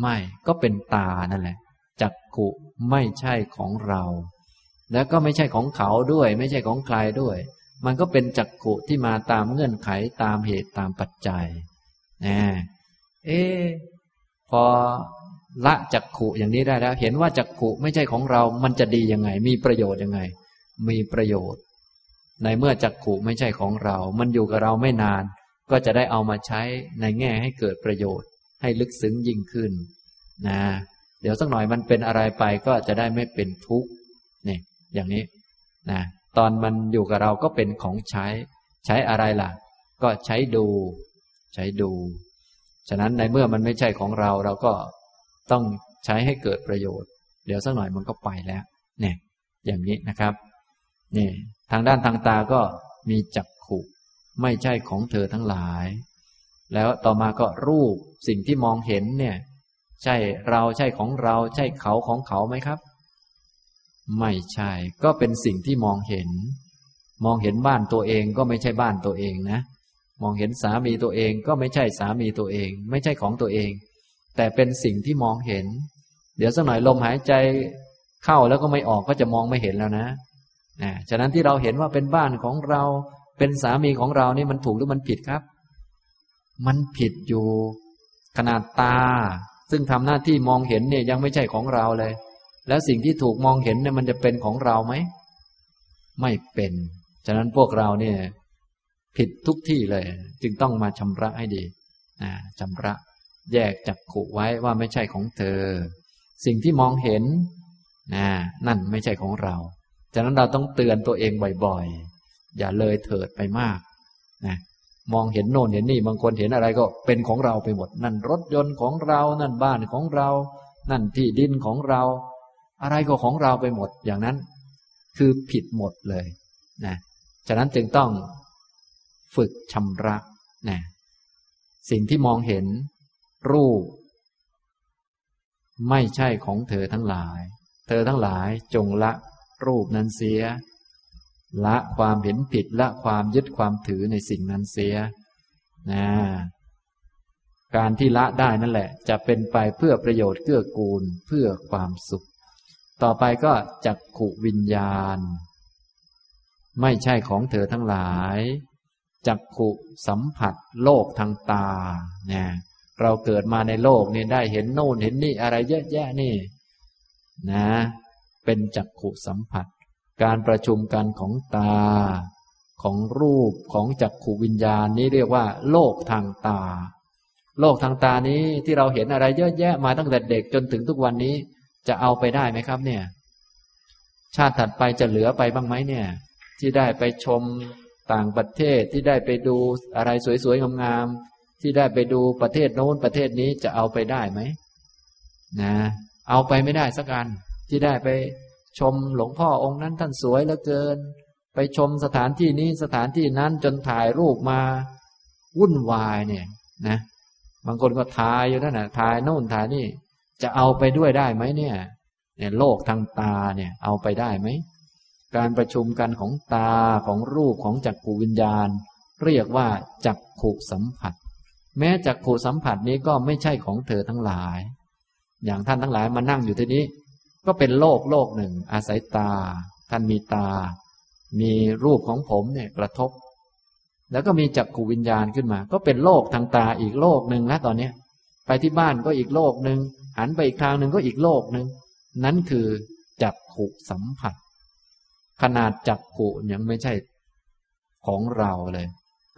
ไม่ก็เป็นตานั่นแหละ จักขุไม่ใช่ของเรา แล้วก็ไม่ใช่ของเขาด้วย ไม่ใช่ของใครด้วย มันก็เป็นจักขุที่มาตามเงื่อนไขตามเหตุตามปัจจัยนะเอ๊พอ ละจักขุอย่างนี้ได้แล้ว เห็นว่าจักขุไม่ใช่ของเรา มันจะดียังไง มีประโยชน์ยังไง มีประโยชน์ ในเมื่อจักขุไม่ใช่ของเรา มันอยู่กับเราไม่นาน ก็จะได้เอามาใช้ในแง่ให้เกิดประโยชน์ ให้ลึกซึ้งยิ่งขึ้น นะ เดี๋ยวสักหน่อยมันเป็นอะไรไปก็จะได้ไม่เป็นทุกข์นี่อย่างนี้ นะ ตอนมันอยู่กับเราก็เป็นของใช้ ใช้อะไรล่ะ ก็ใช้ดู ใช้ดู ฉะนั้นในเมื่อมันไม่ใช่ของเราเราก็ ต้องใช้ให้เกิดประโยชน์ เดี๋ยวสักหน่อยมันก็ไปแล้ว เนี่ย อย่างนี้นะครับ นี่ ทางด้านทางตาก็มีจักขุ ไม่ใช่ของเธอทั้งหลาย แล้วต่อมาก็รูปสิ่งที่มองเห็นเนี่ย ใช่เราใช่ของเรา ใช่เขาของเขาไหมครับ ไม่ใช่ ก็เป็นสิ่งที่มองเห็น มองเห็นบ้านตัวเองก็ไม่ใช่บ้านตัวเองนะ มองเห็นสามีตัวเองก็ไม่ใช่สามีตัวเอง ไม่ใช่ของตัวเอง แต่เป็นสิ่งที่มองเห็น เดี๋ยวสักหน่อยลมหายใจเข้าแล้วก็ไม่ออกก็จะมองไม่เห็นแล้วนะนะฉะนั้นที่เราเห็นว่าเป็นบ้านของเราเป็นสามีของเรานี่มันถูกหรือมันผิดครับ มันผิดอยู่ ขนาดตา ซึ่งทำหน้าที่มองเห็นเนี่ยยังไม่ใช่ของเราเลย แล้วสิ่งที่ถูกมองเห็นเนี่ยมันจะเป็นของเราไหม ไม่เป็น ฉะนั้นพวกเราเนี่ย ผิดทุกที่เลย จึงต้องมาชำระให้ดีนะชำระ แยกจักขุไว้ว่าไม่ใช่ของเธอ สิ่งที่มองเห็นนะนั่นไม่ใช่ของเรา ฉะนั้นเราต้องเตือนตัวเองบ่อยๆ อย่าเลยเถิดไปมากนะมองเห็นโน่นเห็นนี่บางคนเห็นอะไรก็เป็นของเราไปหมด นั่นรถยนต์ของเรา นั่นบ้านของเรา นั่นที่ดินของเรา อะไรก็ของเราไปหมด อย่างนั้น คือผิดหมดเลยนะฉะนั้นจึงต้องฝึกชำระนะสิ่งที่มองเห็น รูป ไม่ใช่ของเธอทั้งหลาย เธอทั้งหลายจงละรูปนั้นเสีย ละความเห็นผิดละความยึดความถือในสิ่งนั้นเสียนะการที่ละได้นั่นแหละ จะเป็นไปเพื่อประโยชน์เกื้อกูลเพื่อความสุข ต่อไปก็จักขุวิญญาณ ไม่ใช่ของเธอทั้งหลาย จักขุสัมผัสโลกทางตาเนี่ย เราเกิดมาในโลกนี่ได้เห็นโน่นเห็นนี่อะไรเยอะแยะนี่ นะ เป็นจักขุสัมผัส การประชุมกันของตา ของรูปของจักขุวิญญาณนี้เรียกว่า โลกทางตา โลกทางตานี้ที่เราเห็นอะไรเยอะแยะมาตั้งแต่เด็กจนถึงทุกวันนี้ จะเอาไปได้ไหมครับเนี่ย ชาติถัดไปจะเหลือไปบ้างไหมเนี่ย ที่ได้ไปชมต่างประเทศที่ได้ไปดูอะไรสวยๆงาม ที่ได้ไปดูประเทศโน้นประเทศนี้จะเอาไปได้ไหมนะ เอาไปไม่ได้สักอันที่ได้ไปชมหลวงพ่อองค์นั้นท่านสวยเหลือเกิน ไปชมสถานที่นี้สถานที่นั้นจนถ่ายรูปมาวุ่นวายเนี่ยนะ บางคนก็ถ่ายอยู่นั่นนะถ่ายโน่นถ่ายนี่ จะเอาไปด้วยได้ไหมเนี่ย เนี่ย โลกทางตาเนี่ย เอาไปได้ไหมการประชุมกันของตาของรูปของจักรวิญญาณ เรียกว่าจักขุสัมผัส แม้จักขู่สัมผัสนี้ก็ไม่ใช่ของเธอทั้งหลาย อย่างท่านทั้งหลายมานั่งอยู่ที่นี้ ก็เป็นโลกโลกหนึ่ง อาศัยตา ท่านมีตา มีรูปของผมเนี่ยกระทบ แล้วก็มีจักขูวิญญาณขึ้นมา ก็เป็นโลกทางตาอีกโลกหนึ่งแล้วตอนเนี้ยไปที่บ้านก็อีกโลกหนึ่งหันไปอีกทางหนึ่งก็อีกโลกหนึ่งนั้นคือจักขุสัมผัส ขนาดจักขุยังไม่ใช่ของเราเลย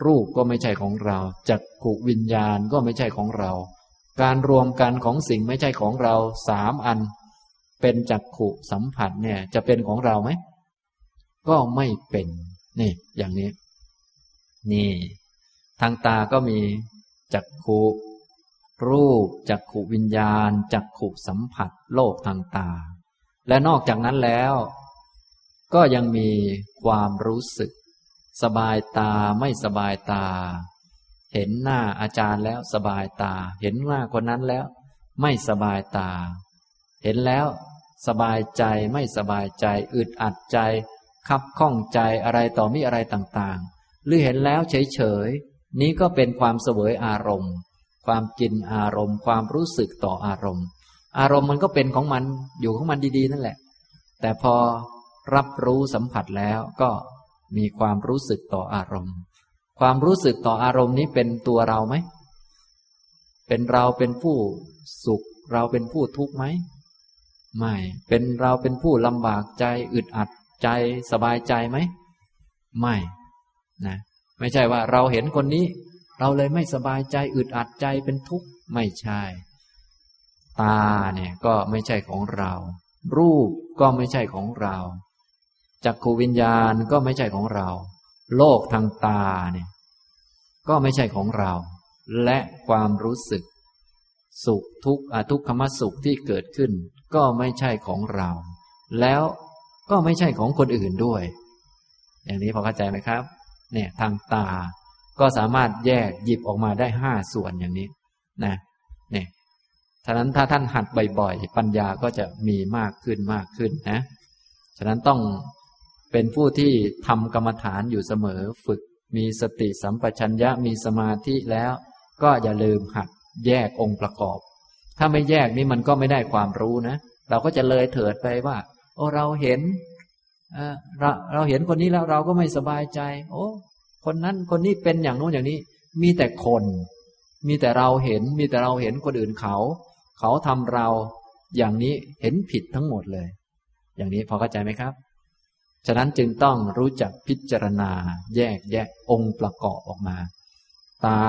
รูปก็ไม่ใช่ของเรา จักขุวิญญาณก็ไม่ใช่ของเรา การรวมกันของสิ่งไม่ใช่ของเราสามอัน เป็นจักขุสัมผัสเนี่ย จะเป็นของเราไหม ก็ไม่เป็น นี่ อย่างนี้ นี่ ทางตาก็มีจักขุรูปจักขุวิญญาณจักขุสัมผัส โลกทางตา และนอกจากนั้นแล้ว ก็ยังมีความรู้สึก สบายตาไม่สบายตา เห็นหน้าอาจารย์แล้วสบายตา เห็นหน้าคนนั้นแล้ว ไม่สบายตา เห็นแล้ว สบายใจไม่สบายใจ อึดอัดใจ คับข้องใจอะไรต่อมีอะไรต่างๆ หรือเห็นแล้วเฉยๆ นี้ก็เป็นความเสวยอารมณ์ ความกินอารมณ์ ความรู้สึกต่ออารมณ์ อารมณ์มันก็เป็นของมันอยู่ของมันดีๆ นั่นแหละ แต่พอรับรู้สัมผัสแล้วก็ มีความรู้สึกต่ออารมณ์ ความรู้สึกต่ออารมณ์นี้เป็นตัวเราไหม เป็นเราเป็นผู้สุข เราเป็นผู้ทุกข์ไหม ไม่ เป็นเราเป็นผู้ลำบากใจอึดอัดใจสบายใจไหม ไม่นะไม่ใช่ว่าเราเห็นคนนี้ เราเลยไม่สบายใจอึดอัดใจเป็นทุกข์ไม่ใช่ ตาเนี่ยก็ไม่ใช่ของเรา รูปก็ไม่ใช่ของเรา จักขูวิญญาณก็ไม่ใช่ของเรา โลกทางตาเนี่ยก็ไม่ใช่ของเรา และความรู้สึก สุขทุกข์อทุกขมสุขที่เกิดขึ้น ก็ไม่ใช่ของเรา แล้วก็ไม่ใช่ของคนอื่นด้วย อย่างนี้พอเข้าใจไหมครับ เนี่ยทางตาก็สามารถแยกหยิบออกมาได้ห้าส่วนอย่างนี้นะเนี่ยฉะนั้นถ้าท่านหัดบ่อยๆ ปัญญาก็จะมีมากขึ้นมากขึ้นนะ ฉะนั้นต้อง เป็นผู้ที่ทำกรรมฐานอยู่เสมอฝึก มีสติสัมปชัญญะมีสมาธิแล้ว ก็อย่าลืมหัดแยกองค์ประกอบ ถ้าไม่แยกนี่มันก็ไม่ได้ความรู้นะ เราก็จะเลยเถิดไปว่า โอ้เราเห็นเราเราเห็นคนนี้แล้วเราก็ไม่สบายใจ โอ้คนนั้นคนนี้เป็นอย่างโน้นอย่างนี้ มีแต่คน มีแต่เราเห็น มีแต่เราเห็นคนอื่นเขา เขาทำเราอย่างนี้เห็นผิดทั้งหมดเลย อย่างนี้พอเข้าใจไหมครับ ฉะนั้นจึงต้องรู้จักพิจารณา แยกแยะองค์ประกอบออกมา ตา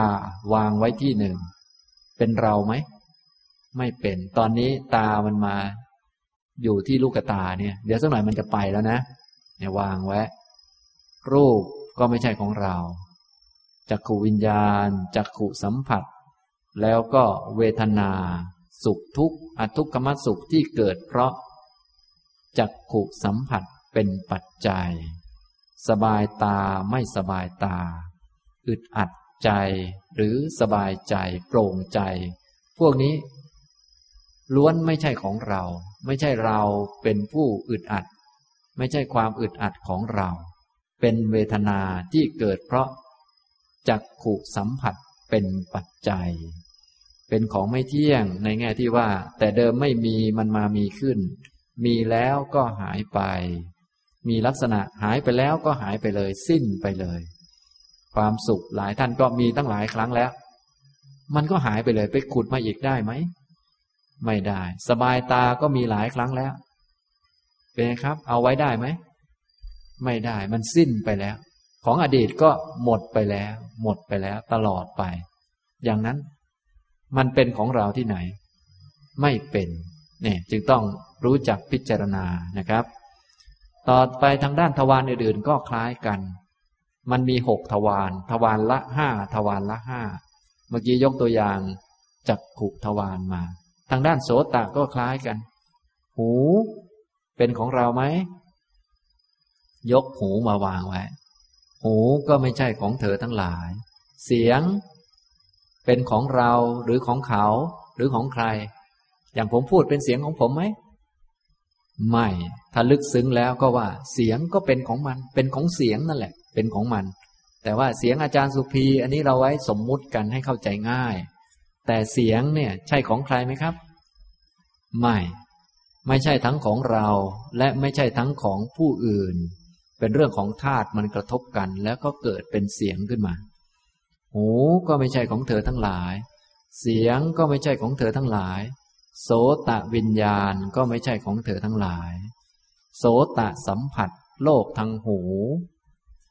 วางไว้ที่หนึ่ง เป็นเราไหม ไม่เป็น ตอนนี้ตามันมา อยู่ที่ลูกตาเนี่ย เดี๋ยวสักหน่อยมันจะไปแล้วนะ เนี่ยวางไว้ รูปก็ไม่ใช่ของเรา จักขูวิญญาณ จักขูสัมผัส แล้วก็เวทนา สุขทุกข์อทุกขมสุขที่เกิดเพราะจักขูสัมผัส เป็นปัจจัย สบายตาไม่สบายตา อึดอัดใจหรือสบายใจโปร่งใจ พวกนี้ ล้วนไม่ใช่ของเรา ไม่ใช่เราเป็นผู้อึดอัด ไม่ใช่ความอึดอัดของเรา เป็นเวทนาที่เกิดเพราะจักขุสัมผัสเป็นปัจจัย เป็นของไม่เที่ยงในแง่ที่ว่า แต่เดิมไม่มีมันมามีขึ้น มีแล้วก็หายไป มีลักษณะหายไปแล้วก็หายไปเลย สิ้นไปเลย ความสุขหลายท่านก็มีตั้งหลายครั้งแล้ว มันก็หายไปเลยไปขุดมาอีกได้ไหม ไม่ได้ สบายตาก็มีหลายครั้งแล้ว เป็นครับ เอาไว้ได้ไหม ไม่ได้มันสิ้นไปแล้ว ของอดีตก็หมดไปแล้ว หมดไปแล้ว ตลอดไป อย่างนั้น มันเป็นของเราที่ไหน ไม่เป็น เนี่ย จึงต้องรู้จักพิจารณานะครับ ต่อไปทางด้านทวารอื่นๆ ก็คล้ายกัน มันมีหกทวารทวารละห้าทวารละห้าเมื่อกี้ยกตัวอย่างจักขุทวารมา ทางด้านโสตะก็คล้ายกัน หู เป็นของเราไหม ยกหูมาวางไว้ หูก็ไม่ใช่ของเธอทั้งหลาย เสียง เป็นของเราหรือของเขา หรือของใคร อย่างผมพูดเป็นเสียงของผมไหม ไม่ ถ้าลึกซึ้งแล้วก็ว่า เสียงก็เป็นของมัน เป็นของเสียงนั่นแหละ เป็นของมัน แต่ว่าเสียงอาจารย์สุภีอันนี้เราไว้สมมุติกันให้เข้าใจง่าย แต่เสียงเนี่ย ใช่ของใครไหมครับ ไม่ ไม่ใช่ทั้งของเรา และไม่ใช่ทั้งของผู้อื่น เป็นเรื่องของธาตุมันกระทบกัน แล้วก็เกิดเป็นเสียงขึ้นมา หูก็ไม่ใช่ของเธอทั้งหลาย เสียงก็ไม่ใช่ของเธอทั้งหลาย โสตะวิญญาณก็ไม่ใช่ของเธอทั้งหลาย โสตะสัมผัส โลกทางหู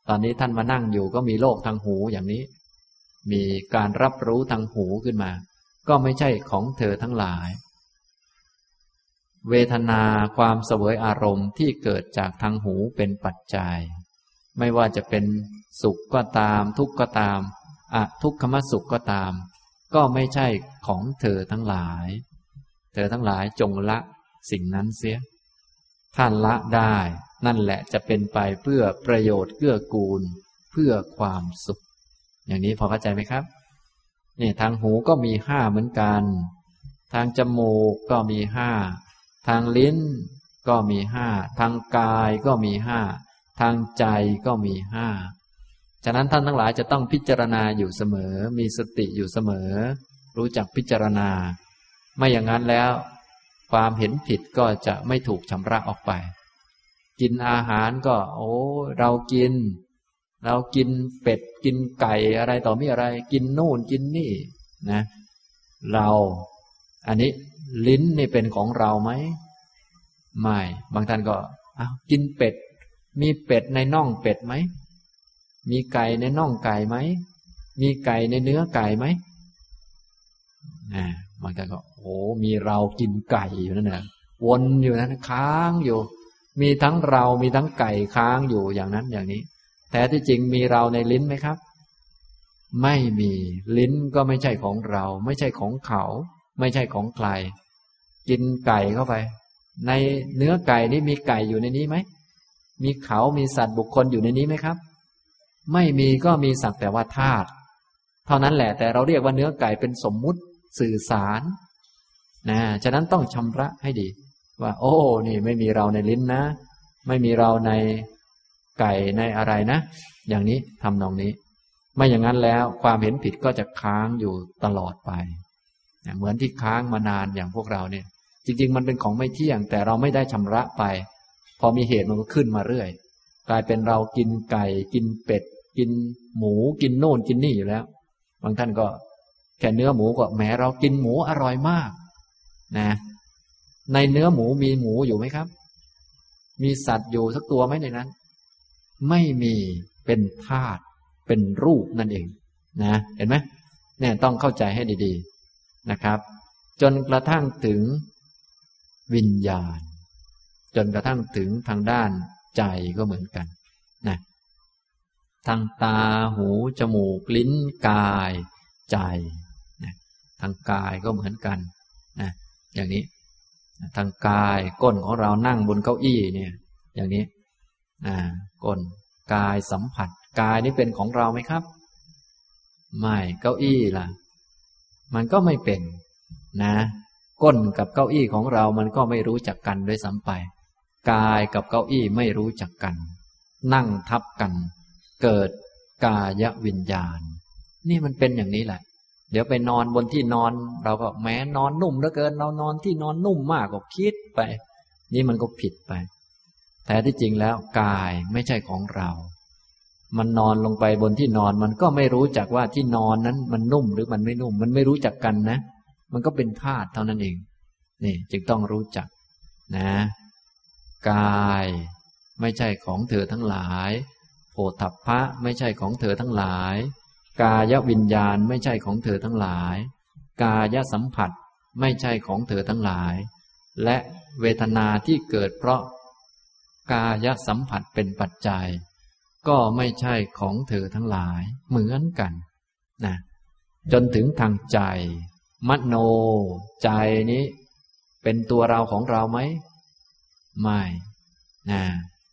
ตอนนี้ท่านมานั่งอยู่ก็มีโลกทางหูอย่างนี้ มีการรับรู้ทางหูขึ้นมา ก็ไม่ใช่ของเธอทั้งหลาย เวทนาความเสวยอารมณ์ที่เกิดจากทางหูเป็นปัจจัย ไม่ว่าจะเป็นสุขก็ตาม ทุกข์ก็ตามอะทุกขมสุขก็ตาม ก็ไม่ใช่ของเธอทั้งหลาย เธอทั้งหลายจงละสิ่งนั้นเสีย ท่านละได้ นั่นแหละจะเป็นไปเพื่อประโยชน์เกื้อกูล เพื่อความสุข อย่างนี้พอเข้าใจไหมครับ นี่ทางหูก็มีห้าเหมือนกัน ทางจมูกก็มีห้า ทางลิ้นก็มีห้า ทางกายก็มีห้า ทางใจก็มีห้า ฉะนั้นท่านทั้งหลายจะต้องพิจารณาอยู่เสมอ มีสติอยู่เสมอ รู้จักพิจารณา ไม่อย่างนั้นแล้ว ความเห็นผิดก็จะไม่ถูกชำระออกไป กินอาหารก็ โอ้เรากิน เรากินเป็ดกินไก่อะไรต่อมีอะไร กินนู่นกินนี่นะ เรา อันนี้ลิ้นนี่เป็นของเราไหมไม่ บางท่านก็อากินเป็ด มีเป็ดในน่องเป็ดไหม มีไก่ในน่องไก่ไหม มีไก่ในเนื้อไก่ไหมนะบางท่านก็ โอ้มีเรากินไก่อยู่นั่นนะวนอยู่นั้นค้างอยู่ มีทั้งเรามีทั้งไก่ค้างอยู่อย่างนั้นอย่างนี้แต่ที่จริงมีเราในลิ้นไหมครับ ไม่มีลิ้นก็ไม่ใช่ของเรา ไม่ใช่ของเขา ไม่ใช่ของใคร กินไก่เข้าไป ในเนื้อไก่นี่มีไก่อยู่ในนี้ไหมมีเขามีสัตว์บุคคลอยู่ในนี้ไหมครับ ไม่มีก็มีสักแต่ว่าธาตุเท่านั้นแหละแต่เราเรียกว่าเนื้อไก่เป็นสมมุติสื่อสาร นะฉะนั้นต้องชำระให้ดี ว่า โอ้ นี่ไม่มีเราในลิ้นนะ ไม่มีเราในไก่ในอะไรนะ อย่างนี้ทำนองนี้ ไม่อย่างนั้นแล้วความเห็นผิดก็จะค้างอยู่ตลอดไปเหมือนที่ค้างมานานอย่างพวกเราเนี่ย จริง ๆ มันเป็นของไม่เที่ยง แต่เราไม่ได้ชำระไป พอมีเหตุมันก็ขึ้นมาเรื่อย กลายเป็นเรากินไก่กินเป็ด กินหมูกินโน่นกินนี่อยู่แล้ว บางท่านก็แค่เนื้อหมูก็แหมเรากินหมูอร่อยมาก นะ ในเนื้อหมูมีหมูอยู่ไหมครับ มีสัตว์อยู่สักตัวไหมในนั้น ไม่มีเป็นธาตุเป็นรูปนั่นเองนะ เห็นไหมเนี่ยต้องเข้าใจให้ดี ๆนะครับ จนกระทั่งถึงวิญญาณ จนกระทั่งถึงทางด้านใจก็เหมือนกันนะทางตาหู จมูก ลิ้นกาย ใจนะทางกายก็เหมือนกันนะ อย่างนี้ ทางกายก้นของเรานั่งบนเก้าอี้เนี่ย อย่างนี้นะก้นกายสัมผัส กายนี้เป็นของเราไหมครับ ไม่เก้าอี้ล่ะ มันก็ไม่เป็น นะ ก้นกับเก้าอี้ของเรา มันก็ไม่รู้จักกันด้วยซ้ำไปกายกับเก้าอี้ไม่รู้จักกัน นั่งทับกัน เกิดกายวิญญาณ นี่มันเป็นอย่างนี้แหละ เดี๋ยวไปนอนบนที่นอน เราก็แม้นอนนุ่มเหลือเกิน เรานอนที่นอนนุ่มมากก็คิดไป นี่มันก็ผิดไป แต่ที่จริงแล้วกายไม่ใช่ของเรา มันนอนลงไปบนที่นอนมันก็ไม่รู้จักว่าที่นอนนั้นมันนุ่มหรือมันไม่นุ่ม มันไม่รู้จักกันนะ มันก็เป็นธาตุเท่านั้นเอง นี่จึงต้องรู้จักนะ กายไม่ใช่ของเธอทั้งหลายโผฏฐัพพะไม่ใช่ของเธอทั้งหลาย กายวิญญาณไม่ใช่ของเธอทั้งหลาย กายสัมผัสไม่ใช่ของเธอทั้งหลาย และเวทนาที่เกิดเพราะ กายสัมผัสเป็นปัจจัย ก็ไม่ใช่ของเธอทั้งหลาย เหมือนกันนะจนถึงทางใจ มโน ใจนี้ เป็นตัวเราของเราไหม ไม่นะ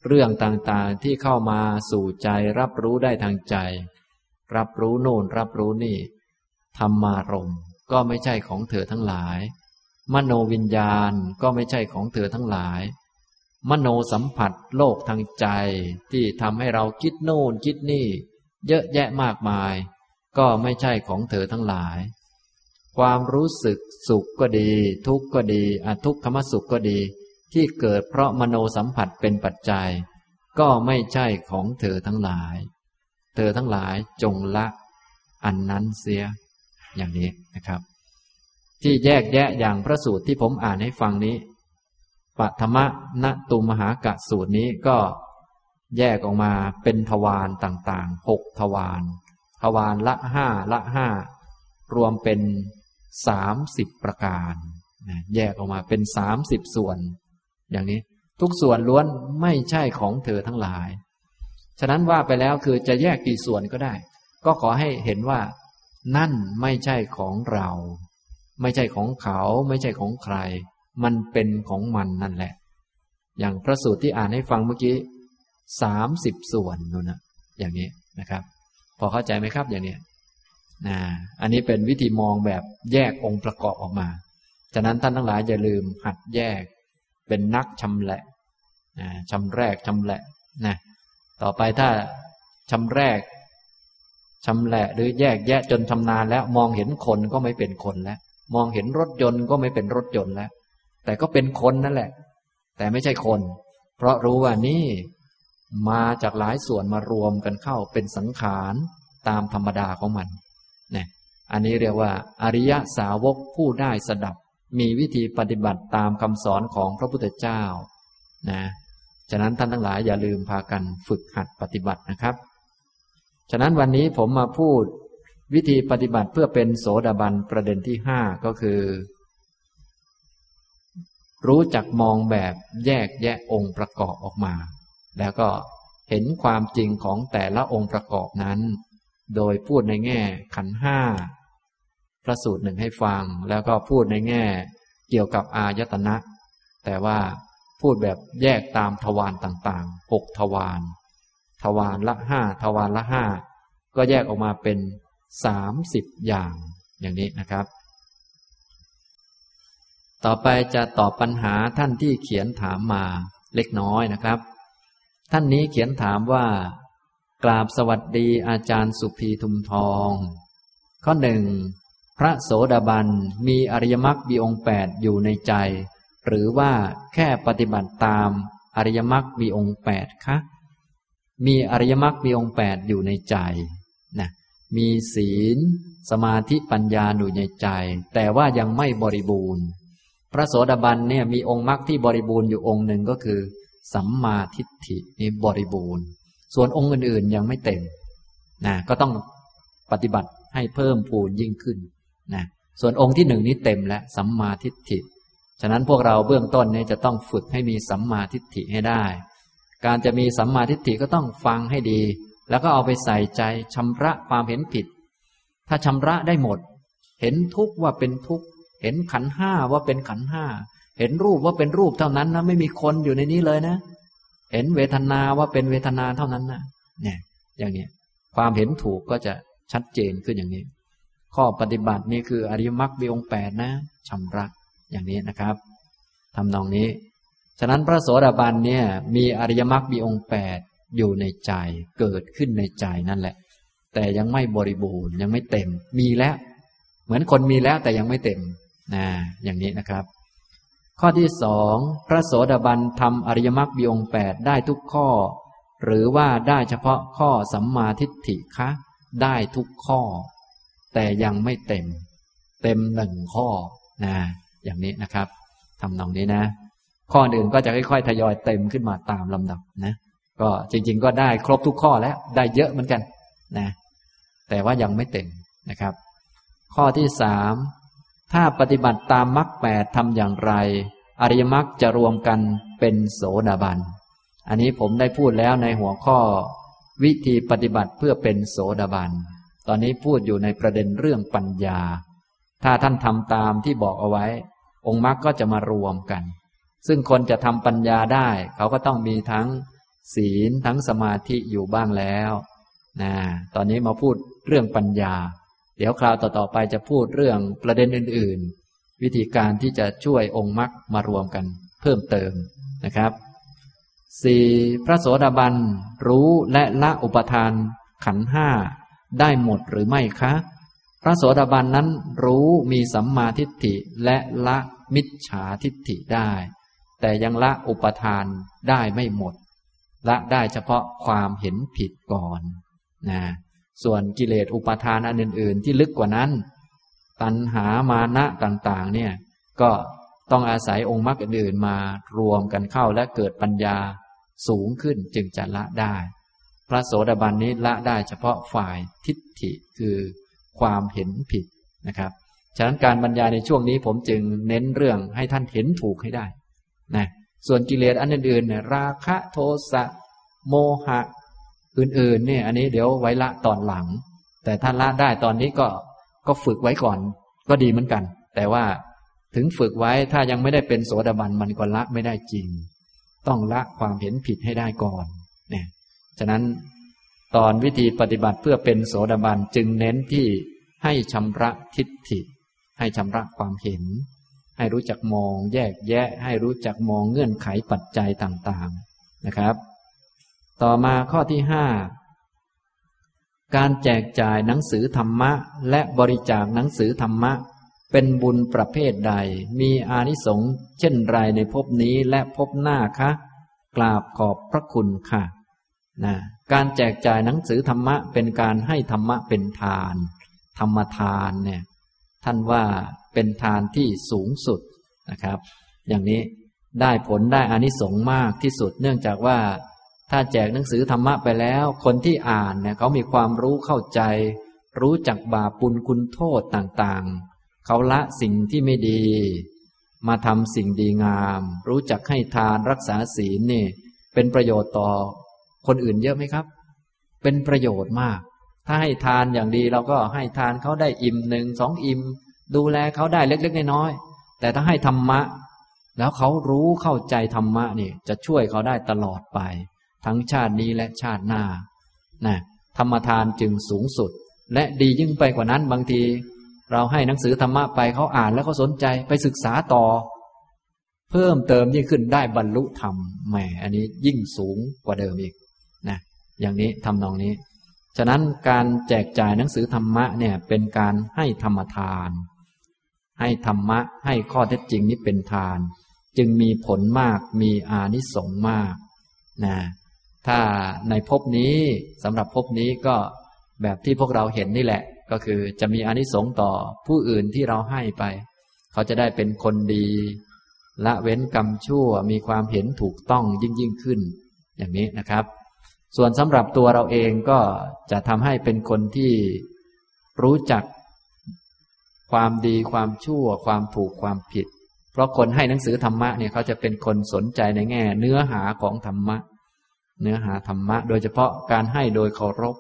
เรื่องต่างๆที่เข้ามาสู่ใจรับรู้ได้ทางใจ รับรู้โน่นรับรู้นี่ธรรมารมก็ไม่ใช่ของเธอทั้งหลาย มโนวิญญาณก็ไม่ใช่ของเธอทั้งหลาย มโนสัมผัสโลกทางใจที่ทำให้เราคิดโน่นคิดนี่ เยอะแยะมากมาย ก็ไม่ใช่ของเธอทั้งหลาย ความรู้สึกสุขก็ดี ทุกข์ก็ดีอทุกขมสุขก็ดี ที่เกิดเพราะมโนสัมผัสเป็นปัจจัย ก็ไม่ใช่ของเธอทั้งหลาย เธอทั้งหลายจงละ อันนั้นเสีย อย่างนี้นะครับ ที่แยกแยะอย่างพระสูตรที่ผมอ่านให้ฟังนี้ปัทมะณตุมหากะสูตรนี้ก็แยกออกมาเป็นทวารต่างๆหกทวารทวารละห้าละห้ารวมเป็นสามสิบประการนะแยกออกมาเป็นสามสิบส่วน อย่างนี้ ทุกส่วนล้วนไม่ใช่ของเธอทั้งหลาย ฉะนั้นว่าไปแล้วคือจะแยกกี่ส่วนก็ได้ ก็ขอให้เห็นว่า นั่นไม่ใช่ของเรา ไม่ใช่ของเขา ไม่ใช่ของใคร มันเป็นของมันนั่นแหละ อย่างพระสูตรที่อ่านให้ฟังเมื่อกี้สามสิบส่วนนู่นนะอย่างนี้นะครับ พอเข้าใจไหมครับอย่างนี้นะอันนี้เป็นวิธีมองแบบแยกองค์ประกอบออกมา ฉะนั้นท่านทั้งหลายอย่าลืมหัดแยก เป็นนักชำแหละชำแรกชำแหละนะ ต่อไปถ้าชำแรกชำแหละหรือแยกแยะจนชำนาญแล้ว มองเห็นคนก็ไม่เป็นคนแล้ว มองเห็นรถยนต์ก็ไม่เป็นรถยนต์แล้ว แต่ก็เป็นคนนั่นแหละ แต่ไม่ใช่คน เพราะรู้ว่านี่ มาจากหลายส่วนมารวมกันเข้าเป็นสังขารตามธรรมดาของมันเนี่ยอันนี้เรียกว่า อริยสาวกผู้ได้สดับ มีวิธีปฏิบัติตามคำสอนของพระพุทธเจ้านะ ฉะนั้นท่านทั้งหลายอย่าลืมพากันฝึกหัดปฏิบัตินะครับ ฉะนั้นวันนี้ผมมาพูดวิธีปฏิบัติเพื่อเป็นโสดาบันประเด็นที่ห้าก็คือ รู้จักมองแบบแยกแยะองค์ประกอบออกมา แล้วก็เห็นความจริงของแต่ละองค์ประกอบนั้น โดยพูดในแง่ขันห้าพระสูตรหนึ่งให้ฟัง แล้วก็พูดในแง่เกี่ยวกับอายตนะ แต่ว่า พูดแบบแยกตามทวารต่างๆหกทวารทวารละห้าทวารละห้าก็แยกออกมาเป็นสามสิบอย่างอย่างนี้นะครับ ต่อไปจะตอบปัญหาท่านที่เขียนถามมาเล็กน้อยนะครับ ท่านนี้เขียนถามว่า กราบสวัสดีอาจารย์สุภีทุมทอง ข้อหนึ่งพระโสดาบันมีอริยมรรคบีองแปดอยู่ในใจ หรือว่าแค่ปฏิบัติตามอริยมรรคมีองค์แปดคะมีอริยมรรคมีองค์แปดอยู่ในใจนะมีศีล สมาธิปัญญาอยู่ในใจ แต่ว่ายังไม่บริบูรณ์ พระโสดาบันเนี่ยมีองค์มรรคที่บริบูรณ์อยู่องค์หนึ่งก็คือ สัมมาทิฏฐินี่บริบูรณ์ ส่วนองค์อื่นๆยังไม่เต็มนะก็ต้องปฏิบัติให้เพิ่มพูนยิ่งขึ้นนะส่วนองค์ที่หนึ่งนี้เต็มแล้วสัมมาทิฏฐิ ฉะนั้นพวกเราเบื้องต้นเนี่ยจะต้องฝึกให้มีสัมมาทิฏฐิให้ได้ การจะมีสัมมาทิฏฐิก็ต้องฟังให้ดี แล้วก็เอาไปใส่ใจชำระความเห็นผิด ถ้าชำระได้หมด เห็นทุกข์ว่าเป็นทุกข์เห็นขันห้าว่าเป็นขันห้าเห็นรูปว่าเป็นรูปเท่านั้นนะไม่มีคนอยู่ในนี้เลยนะ เห็นเวทนาว่าเป็นเวทนาเท่านั้นนะเนี่ย อย่างนี้ความเห็นถูกก็จะชัดเจนขึ้นอย่างนี้ ข้อปฏิบัตินี่คืออริยมรรคมีองแปดนะชำระ อย่างนี้นะครับทำนองนี้ ฉะนั้นพระโสดาบันเนี่ย มีอริยมรรคมีองค์แปดอยู่ในใจ เกิดขึ้นในใจนั่นแหละ แต่ยังไม่บริบูรณ์ยังไม่เต็ม มีแล้ว เหมือนคนมีแล้วแต่ยังไม่เต็มนะอย่างนี้นะครับ ข้อที่สองพระโสดาบันทำอริยมรรคมีองค์แปดได้ทุกข้อ หรือว่าได้เฉพาะข้อสัมมาทิฏฐิคะได้ทุกข้อ แต่ยังไม่เต็ม เต็มหนึ่งข้อนะ อย่างนี้นะครับทำนองนี้นะ ข้ออื่นก็จะค่อยๆ ทยอยเต็มขึ้นมาตามลำดับนะ ก็จริง ๆ ก็ได้ครบทุกข้อแล้ว ได้เยอะเหมือนกันนะ แต่ว่ายังไม่เต็มนะครับ ข้อที่สามถ้าปฏิบัติตามมรรคแปดทำอย่างไร อริยมรรคจะรวมกันเป็นโสดาบัน อันนี้ผมได้พูดแล้วในหัวข้อ วิธีปฏิบัติเพื่อเป็นโสดาบัน ตอนนี้พูดอยู่ในประเด็นเรื่องปัญญา ถ้าท่านทำตามที่บอกเอาไว้ องค์มรรคก็จะมารวมกัน ซึ่งคนจะทำปัญญาได้ เขาก็ต้องมีทั้งศีลทั้งสมาธิอยู่บ้างแล้วนะตอนนี้มาพูดเรื่องปัญญา เดี๋ยวคราวต่อๆไปจะพูดเรื่องประเด็นอื่น ๆ วิธีการที่จะช่วยองค์มรรคมารวมกัน เพิ่มเติมนะครับสี่พระโสดาบันรู้และละอุปทานขันห้าได้หมดหรือไม่คะ พระโสดาบันนั้นรู้มีสัมมาทิฏฐิและละ มิจฉาทิฏฐิได้ แต่ยังละอุปทานได้ไม่หมด ละได้เฉพาะความเห็นผิดก่อนนะส่วนกิเลสอุปทานอันอื่น ๆ ที่ลึกกว่านั้น ตัณหามานะต่าง ๆ เนี่ยก็ต้องอาศัยองค์มรรคอื่นๆมารวมกันเข้าและเกิดปัญญาสูงขึ้นจึงจะละได้ พระโสดาบันนี้ละได้เฉพาะฝ่ายทิฏฐิคือความเห็นผิดนะครับ ฉะนั้นการบรรยายในช่วงนี้ผมจึงเน้นเรื่องให้ท่านเห็นถูกให้ได้นะส่วนกิเลสอันอื่นๆเนี่ยราคะโทสะโมหะ อื่นๆเนี่ยอันนี้เดี๋ยวไว้ละตอนหลัง แต่ถ้านละได้ตอนนี้ก็ก็ฝึกไว้ก่อน ก็ดีเหมือนกัน แต่ว่าถึงฝึกไว้ถ้ายังไม่ได้เป็นโสดาบันมันก็ละไม่ได้จริง ต้องละความเห็นผิดให้ได้ก่อนเนี่ยฉะนั้นตอนวิธีปฏิบัติเพื่อเป็นโสดาบันจึงเน้นที่ให้ชำระทิฏฐิ ให้ชำระความเห็น ให้รู้จักมองแยกแยะ ให้รู้จักมองเงื่อนไขปัจจัยต่างๆนะครับ ต่อมาข้อที่ห้าการแจกจ่ายหนังสือธรรมะ และบริจาคหนังสือธรรมะ เป็นบุญประเภทใด มีอานิสงส์เช่นไรในภพนี้และภพหน้าคะกราบขอบพระคุณค่ะนะการแจกจ่ายหนังสือธรรมะเป็นการให้ธรรมะเป็นทาน ธรรมทานเนี่ย ท่านว่าเป็นทานที่สูงสุดนะครับ อย่างนี้ได้ผลได้อานิสงส์มากที่สุด เนื่องจากว่าถ้าแจกหนังสือธรรมะไปแล้ว คนที่อ่านเนี่ยเขามีความรู้เข้าใจ รู้จักบาปุลคุณโทษต่างๆ เขาละสิ่งที่ไม่ดี มาทำสิ่งดีงาม รู้จักให้ทานรักษาศีลนี่ เป็นประโยชน์ต่อคนอื่นเยอะไหมครับ เป็นประโยชน์มาก ถ้าให้ทานอย่างดีเราก็ให้ทานเขาได้อิ่มหนึ่งสองอิ่มดูแลเขาได้เล็ก ๆ น้อยๆแต่ถ้าให้ธรรมะ แล้วเขารู้เข้าใจธรรมะนี่จะช่วยเขาได้ตลอดไป ทั้งชาตินี้และชาติหน้านะธรรมทานจึงสูงสุด และดียิ่งไปกว่านั้นบางที เราให้หนังสือธรรมะไปเขาอ่านแล้วเขาสนใจไปศึกษาต่อ เพิ่มเติมยิ่งขึ้นได้บรรลุธรรมแหมอันนี้ยิ่งสูงกว่าเดิมอีกนะอย่างนี้ทำนองนี้ ฉะนั้นการแจกจ่ายหนังสือธรรมะเนี่ยเป็นการให้ธรรมทาน ให้ธรรมะให้ข้อเท็จจริงนี้เป็นทาน จึงมีผลมากมีอานิสงส์มากนะถ้าในภพนี้สำหรับภพนี้ก็แบบที่พวกเราเห็นนี่แหละ ก็คือจะมีอนิสงส์ต่อผู้อื่นที่เราให้ไป เขาจะได้เป็นคนดีละเว้นกรรมชั่วมีความเห็นถูกต้องยิ่งยิ่งขึ้น อย่างนี้นะครับ ส่วนสำหรับตัวเราเองก็จะทำให้เป็นคนที่รู้จักความดีความชั่ว ความถูกความผิด เพราะคนให้หนังสือธรรมะเนี่ยเขาจะเป็นคนสนใจในแง่ เนื้อหาของธรรมะ เนื้อหาธรรมะ โดยเฉพาะการให้โดยเคารพ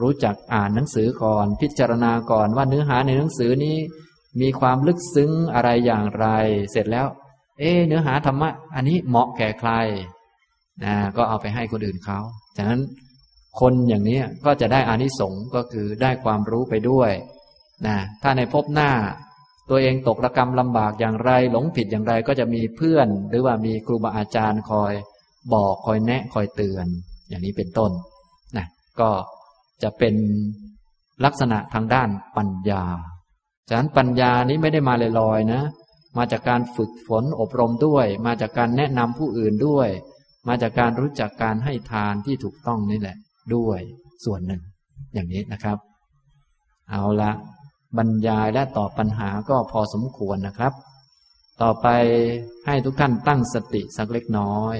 รู้จักอ่านหนังสือก่อน พิจารณาก่อนว่าเนื้อหาในหนังสือนี้ มีความลึกซึ้งอะไรอย่างไร เสร็จแล้ว เอเนื้อหาธรรมะ อันนี้เหมาะแก่ใคร นะก็เอาไปให้คนอื่นเขาฉะนั้นคนอย่างนี้ก็จะได้อานิสงส์ก็คือได้ความรู้ไปด้วยนะถ้าในภพหน้า ตัวเองตกระกรรมลำบากอย่างไร หลงผิดอย่างไรก็จะมีเพื่อน หรือว่ามีครูบาอาจารย์คอยบอกคอยแนะคอยเตือน อย่างนี้เป็นต้นนะก็จะเป็นลักษณะทางด้านปัญญา ฉะนั้นปัญญานี้ไม่ได้มาลอยๆนะ มาจากการฝึกฝนอบรมด้วย มาจากการแนะนำผู้อื่นด้วย มาจากการรู้จักการให้ทานที่ถูกต้องนี่แหละ ด้วยส่วนหนึ่ง อย่างนี้นะครับ เอาละบรรยายและตอบปัญหาก็พอสมควรนะครับ ต่อไปให้ทุกท่านตั้งสติสักเล็กน้อย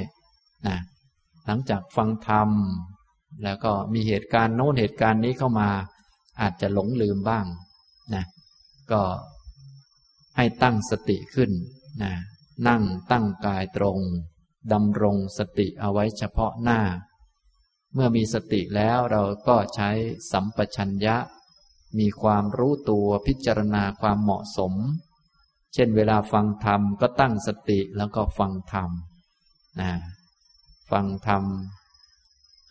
นะหลังจากฟังธรรม แล้วก็มีเหตุการณ์โน้นเหตุการณ์นี้เข้ามา อาจจะหลงลืมบ้างนะก็ให้ตั้งสติขึ้นนะนั่งตั้งกายตรง ดำรงสติเอาไว้เฉพาะหน้า เมื่อมีสติแล้วเราก็ใช้สัมปชัญญะ มีความรู้ตัวพิจารณาความเหมาะสม เช่นเวลาฟังธรรมก็ตั้งสติแล้วก็ฟังธรรมนะฟังธรรม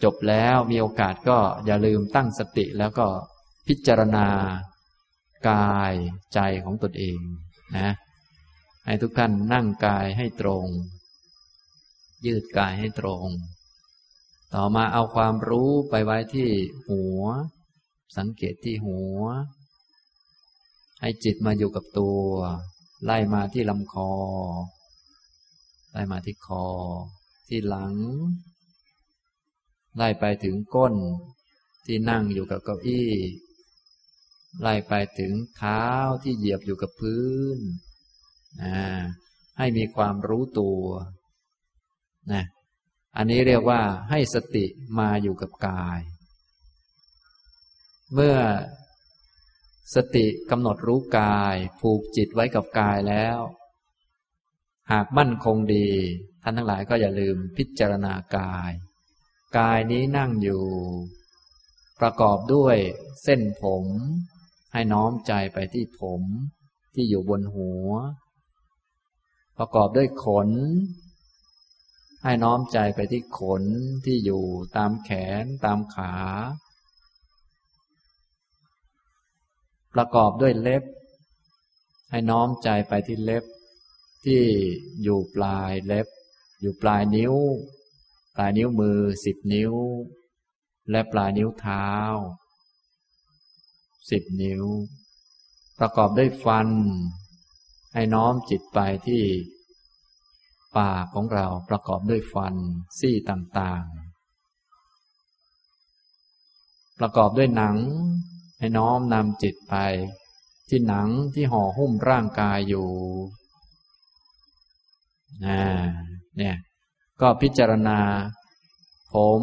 จบแล้วมีโอกาสก็อย่าลืมตั้งสติแล้วก็พิจารณากายใจของตนเองนะให้ทุกท่านนั่งกายให้ตรง ยืดกายให้ตรง ต่อมาเอาความรู้ไปไว้ที่หัว สังเกตที่หัว ให้จิตมาอยู่กับตัว ไล่มาที่ลำคอ ไล่มาที่คอ ที่หลัง ไล่ไปถึงก้น ที่นั่งอยู่กับเก้าอี้ ไล่ไปถึงเท้าที่เหยียบอยู่กับพื้น ให้มีความรู้ตัว นะอันนี้เรียกว่าให้สติมาอยู่กับกาย เมื่อสติกำหนดรู้กาย ผูกจิตไว้กับกายแล้ว หากมั่นคงดี ท่านทั้งหลายก็อย่าลืมพิจารณากาย กายนี้นั่งอยู่ ประกอบด้วยเส้นผม ให้น้อมใจไปที่ผมที่อยู่บนหัว ประกอบด้วยขน ให้น้อมใจไปที่ขนที่อยู่ตามแขนตามขา ประกอบด้วยเล็บ ให้น้อมใจไปที่เล็บ ที่อยู่ปลายเล็บ อยู่ปลายนิ้ว ปลายนิ้วมือสิบนิ้ว และปลายนิ้วเท้าสิบนิ้ว ประกอบด้วยฟัน ให้น้อมจิตไปที่ ปากของเราประกอบด้วยฟันซี่ต่างๆ ประกอบด้วยหนัง ให้น้อมนำจิตไป ที่หนังที่ห่อหุ้มร่างกายอยู่นะเนี่ย ก็พิจารณา ผม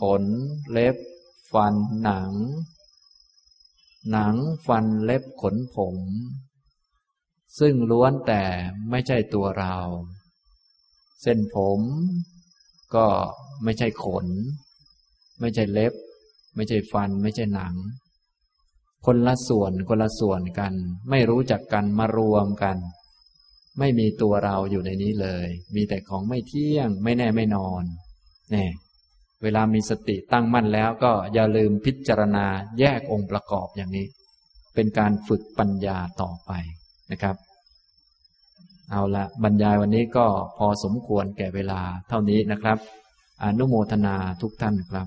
ขน เล็บ ฟัน หนัง หนังฟันเล็บขนผม ซึ่งล้วนแต่ไม่ใช่ตัวเรา เส้นผมก็ไม่ใช่ขน ไม่ใช่เล็บ ไม่ใช่ฟัน ไม่ใช่หนัง คนละส่วนคนละส่วนกัน ไม่รู้จักกันมารวมกัน ไม่มีตัวเราอยู่ในนี้เลย มีแต่ของไม่เที่ยง ไม่แน่ไม่นอนเนี่ยเวลามีสติตั้งมั่นแล้วก็อย่าลืมพิจารณาแยกองค์ประกอบอย่างนี้ เป็นการฝึกปัญญาต่อไปนะครับ เอาละบรรยายวันนี้ก็พอสมควรแก่เวลาเท่านี้นะครับ อนุโมทนาทุกท่านครับ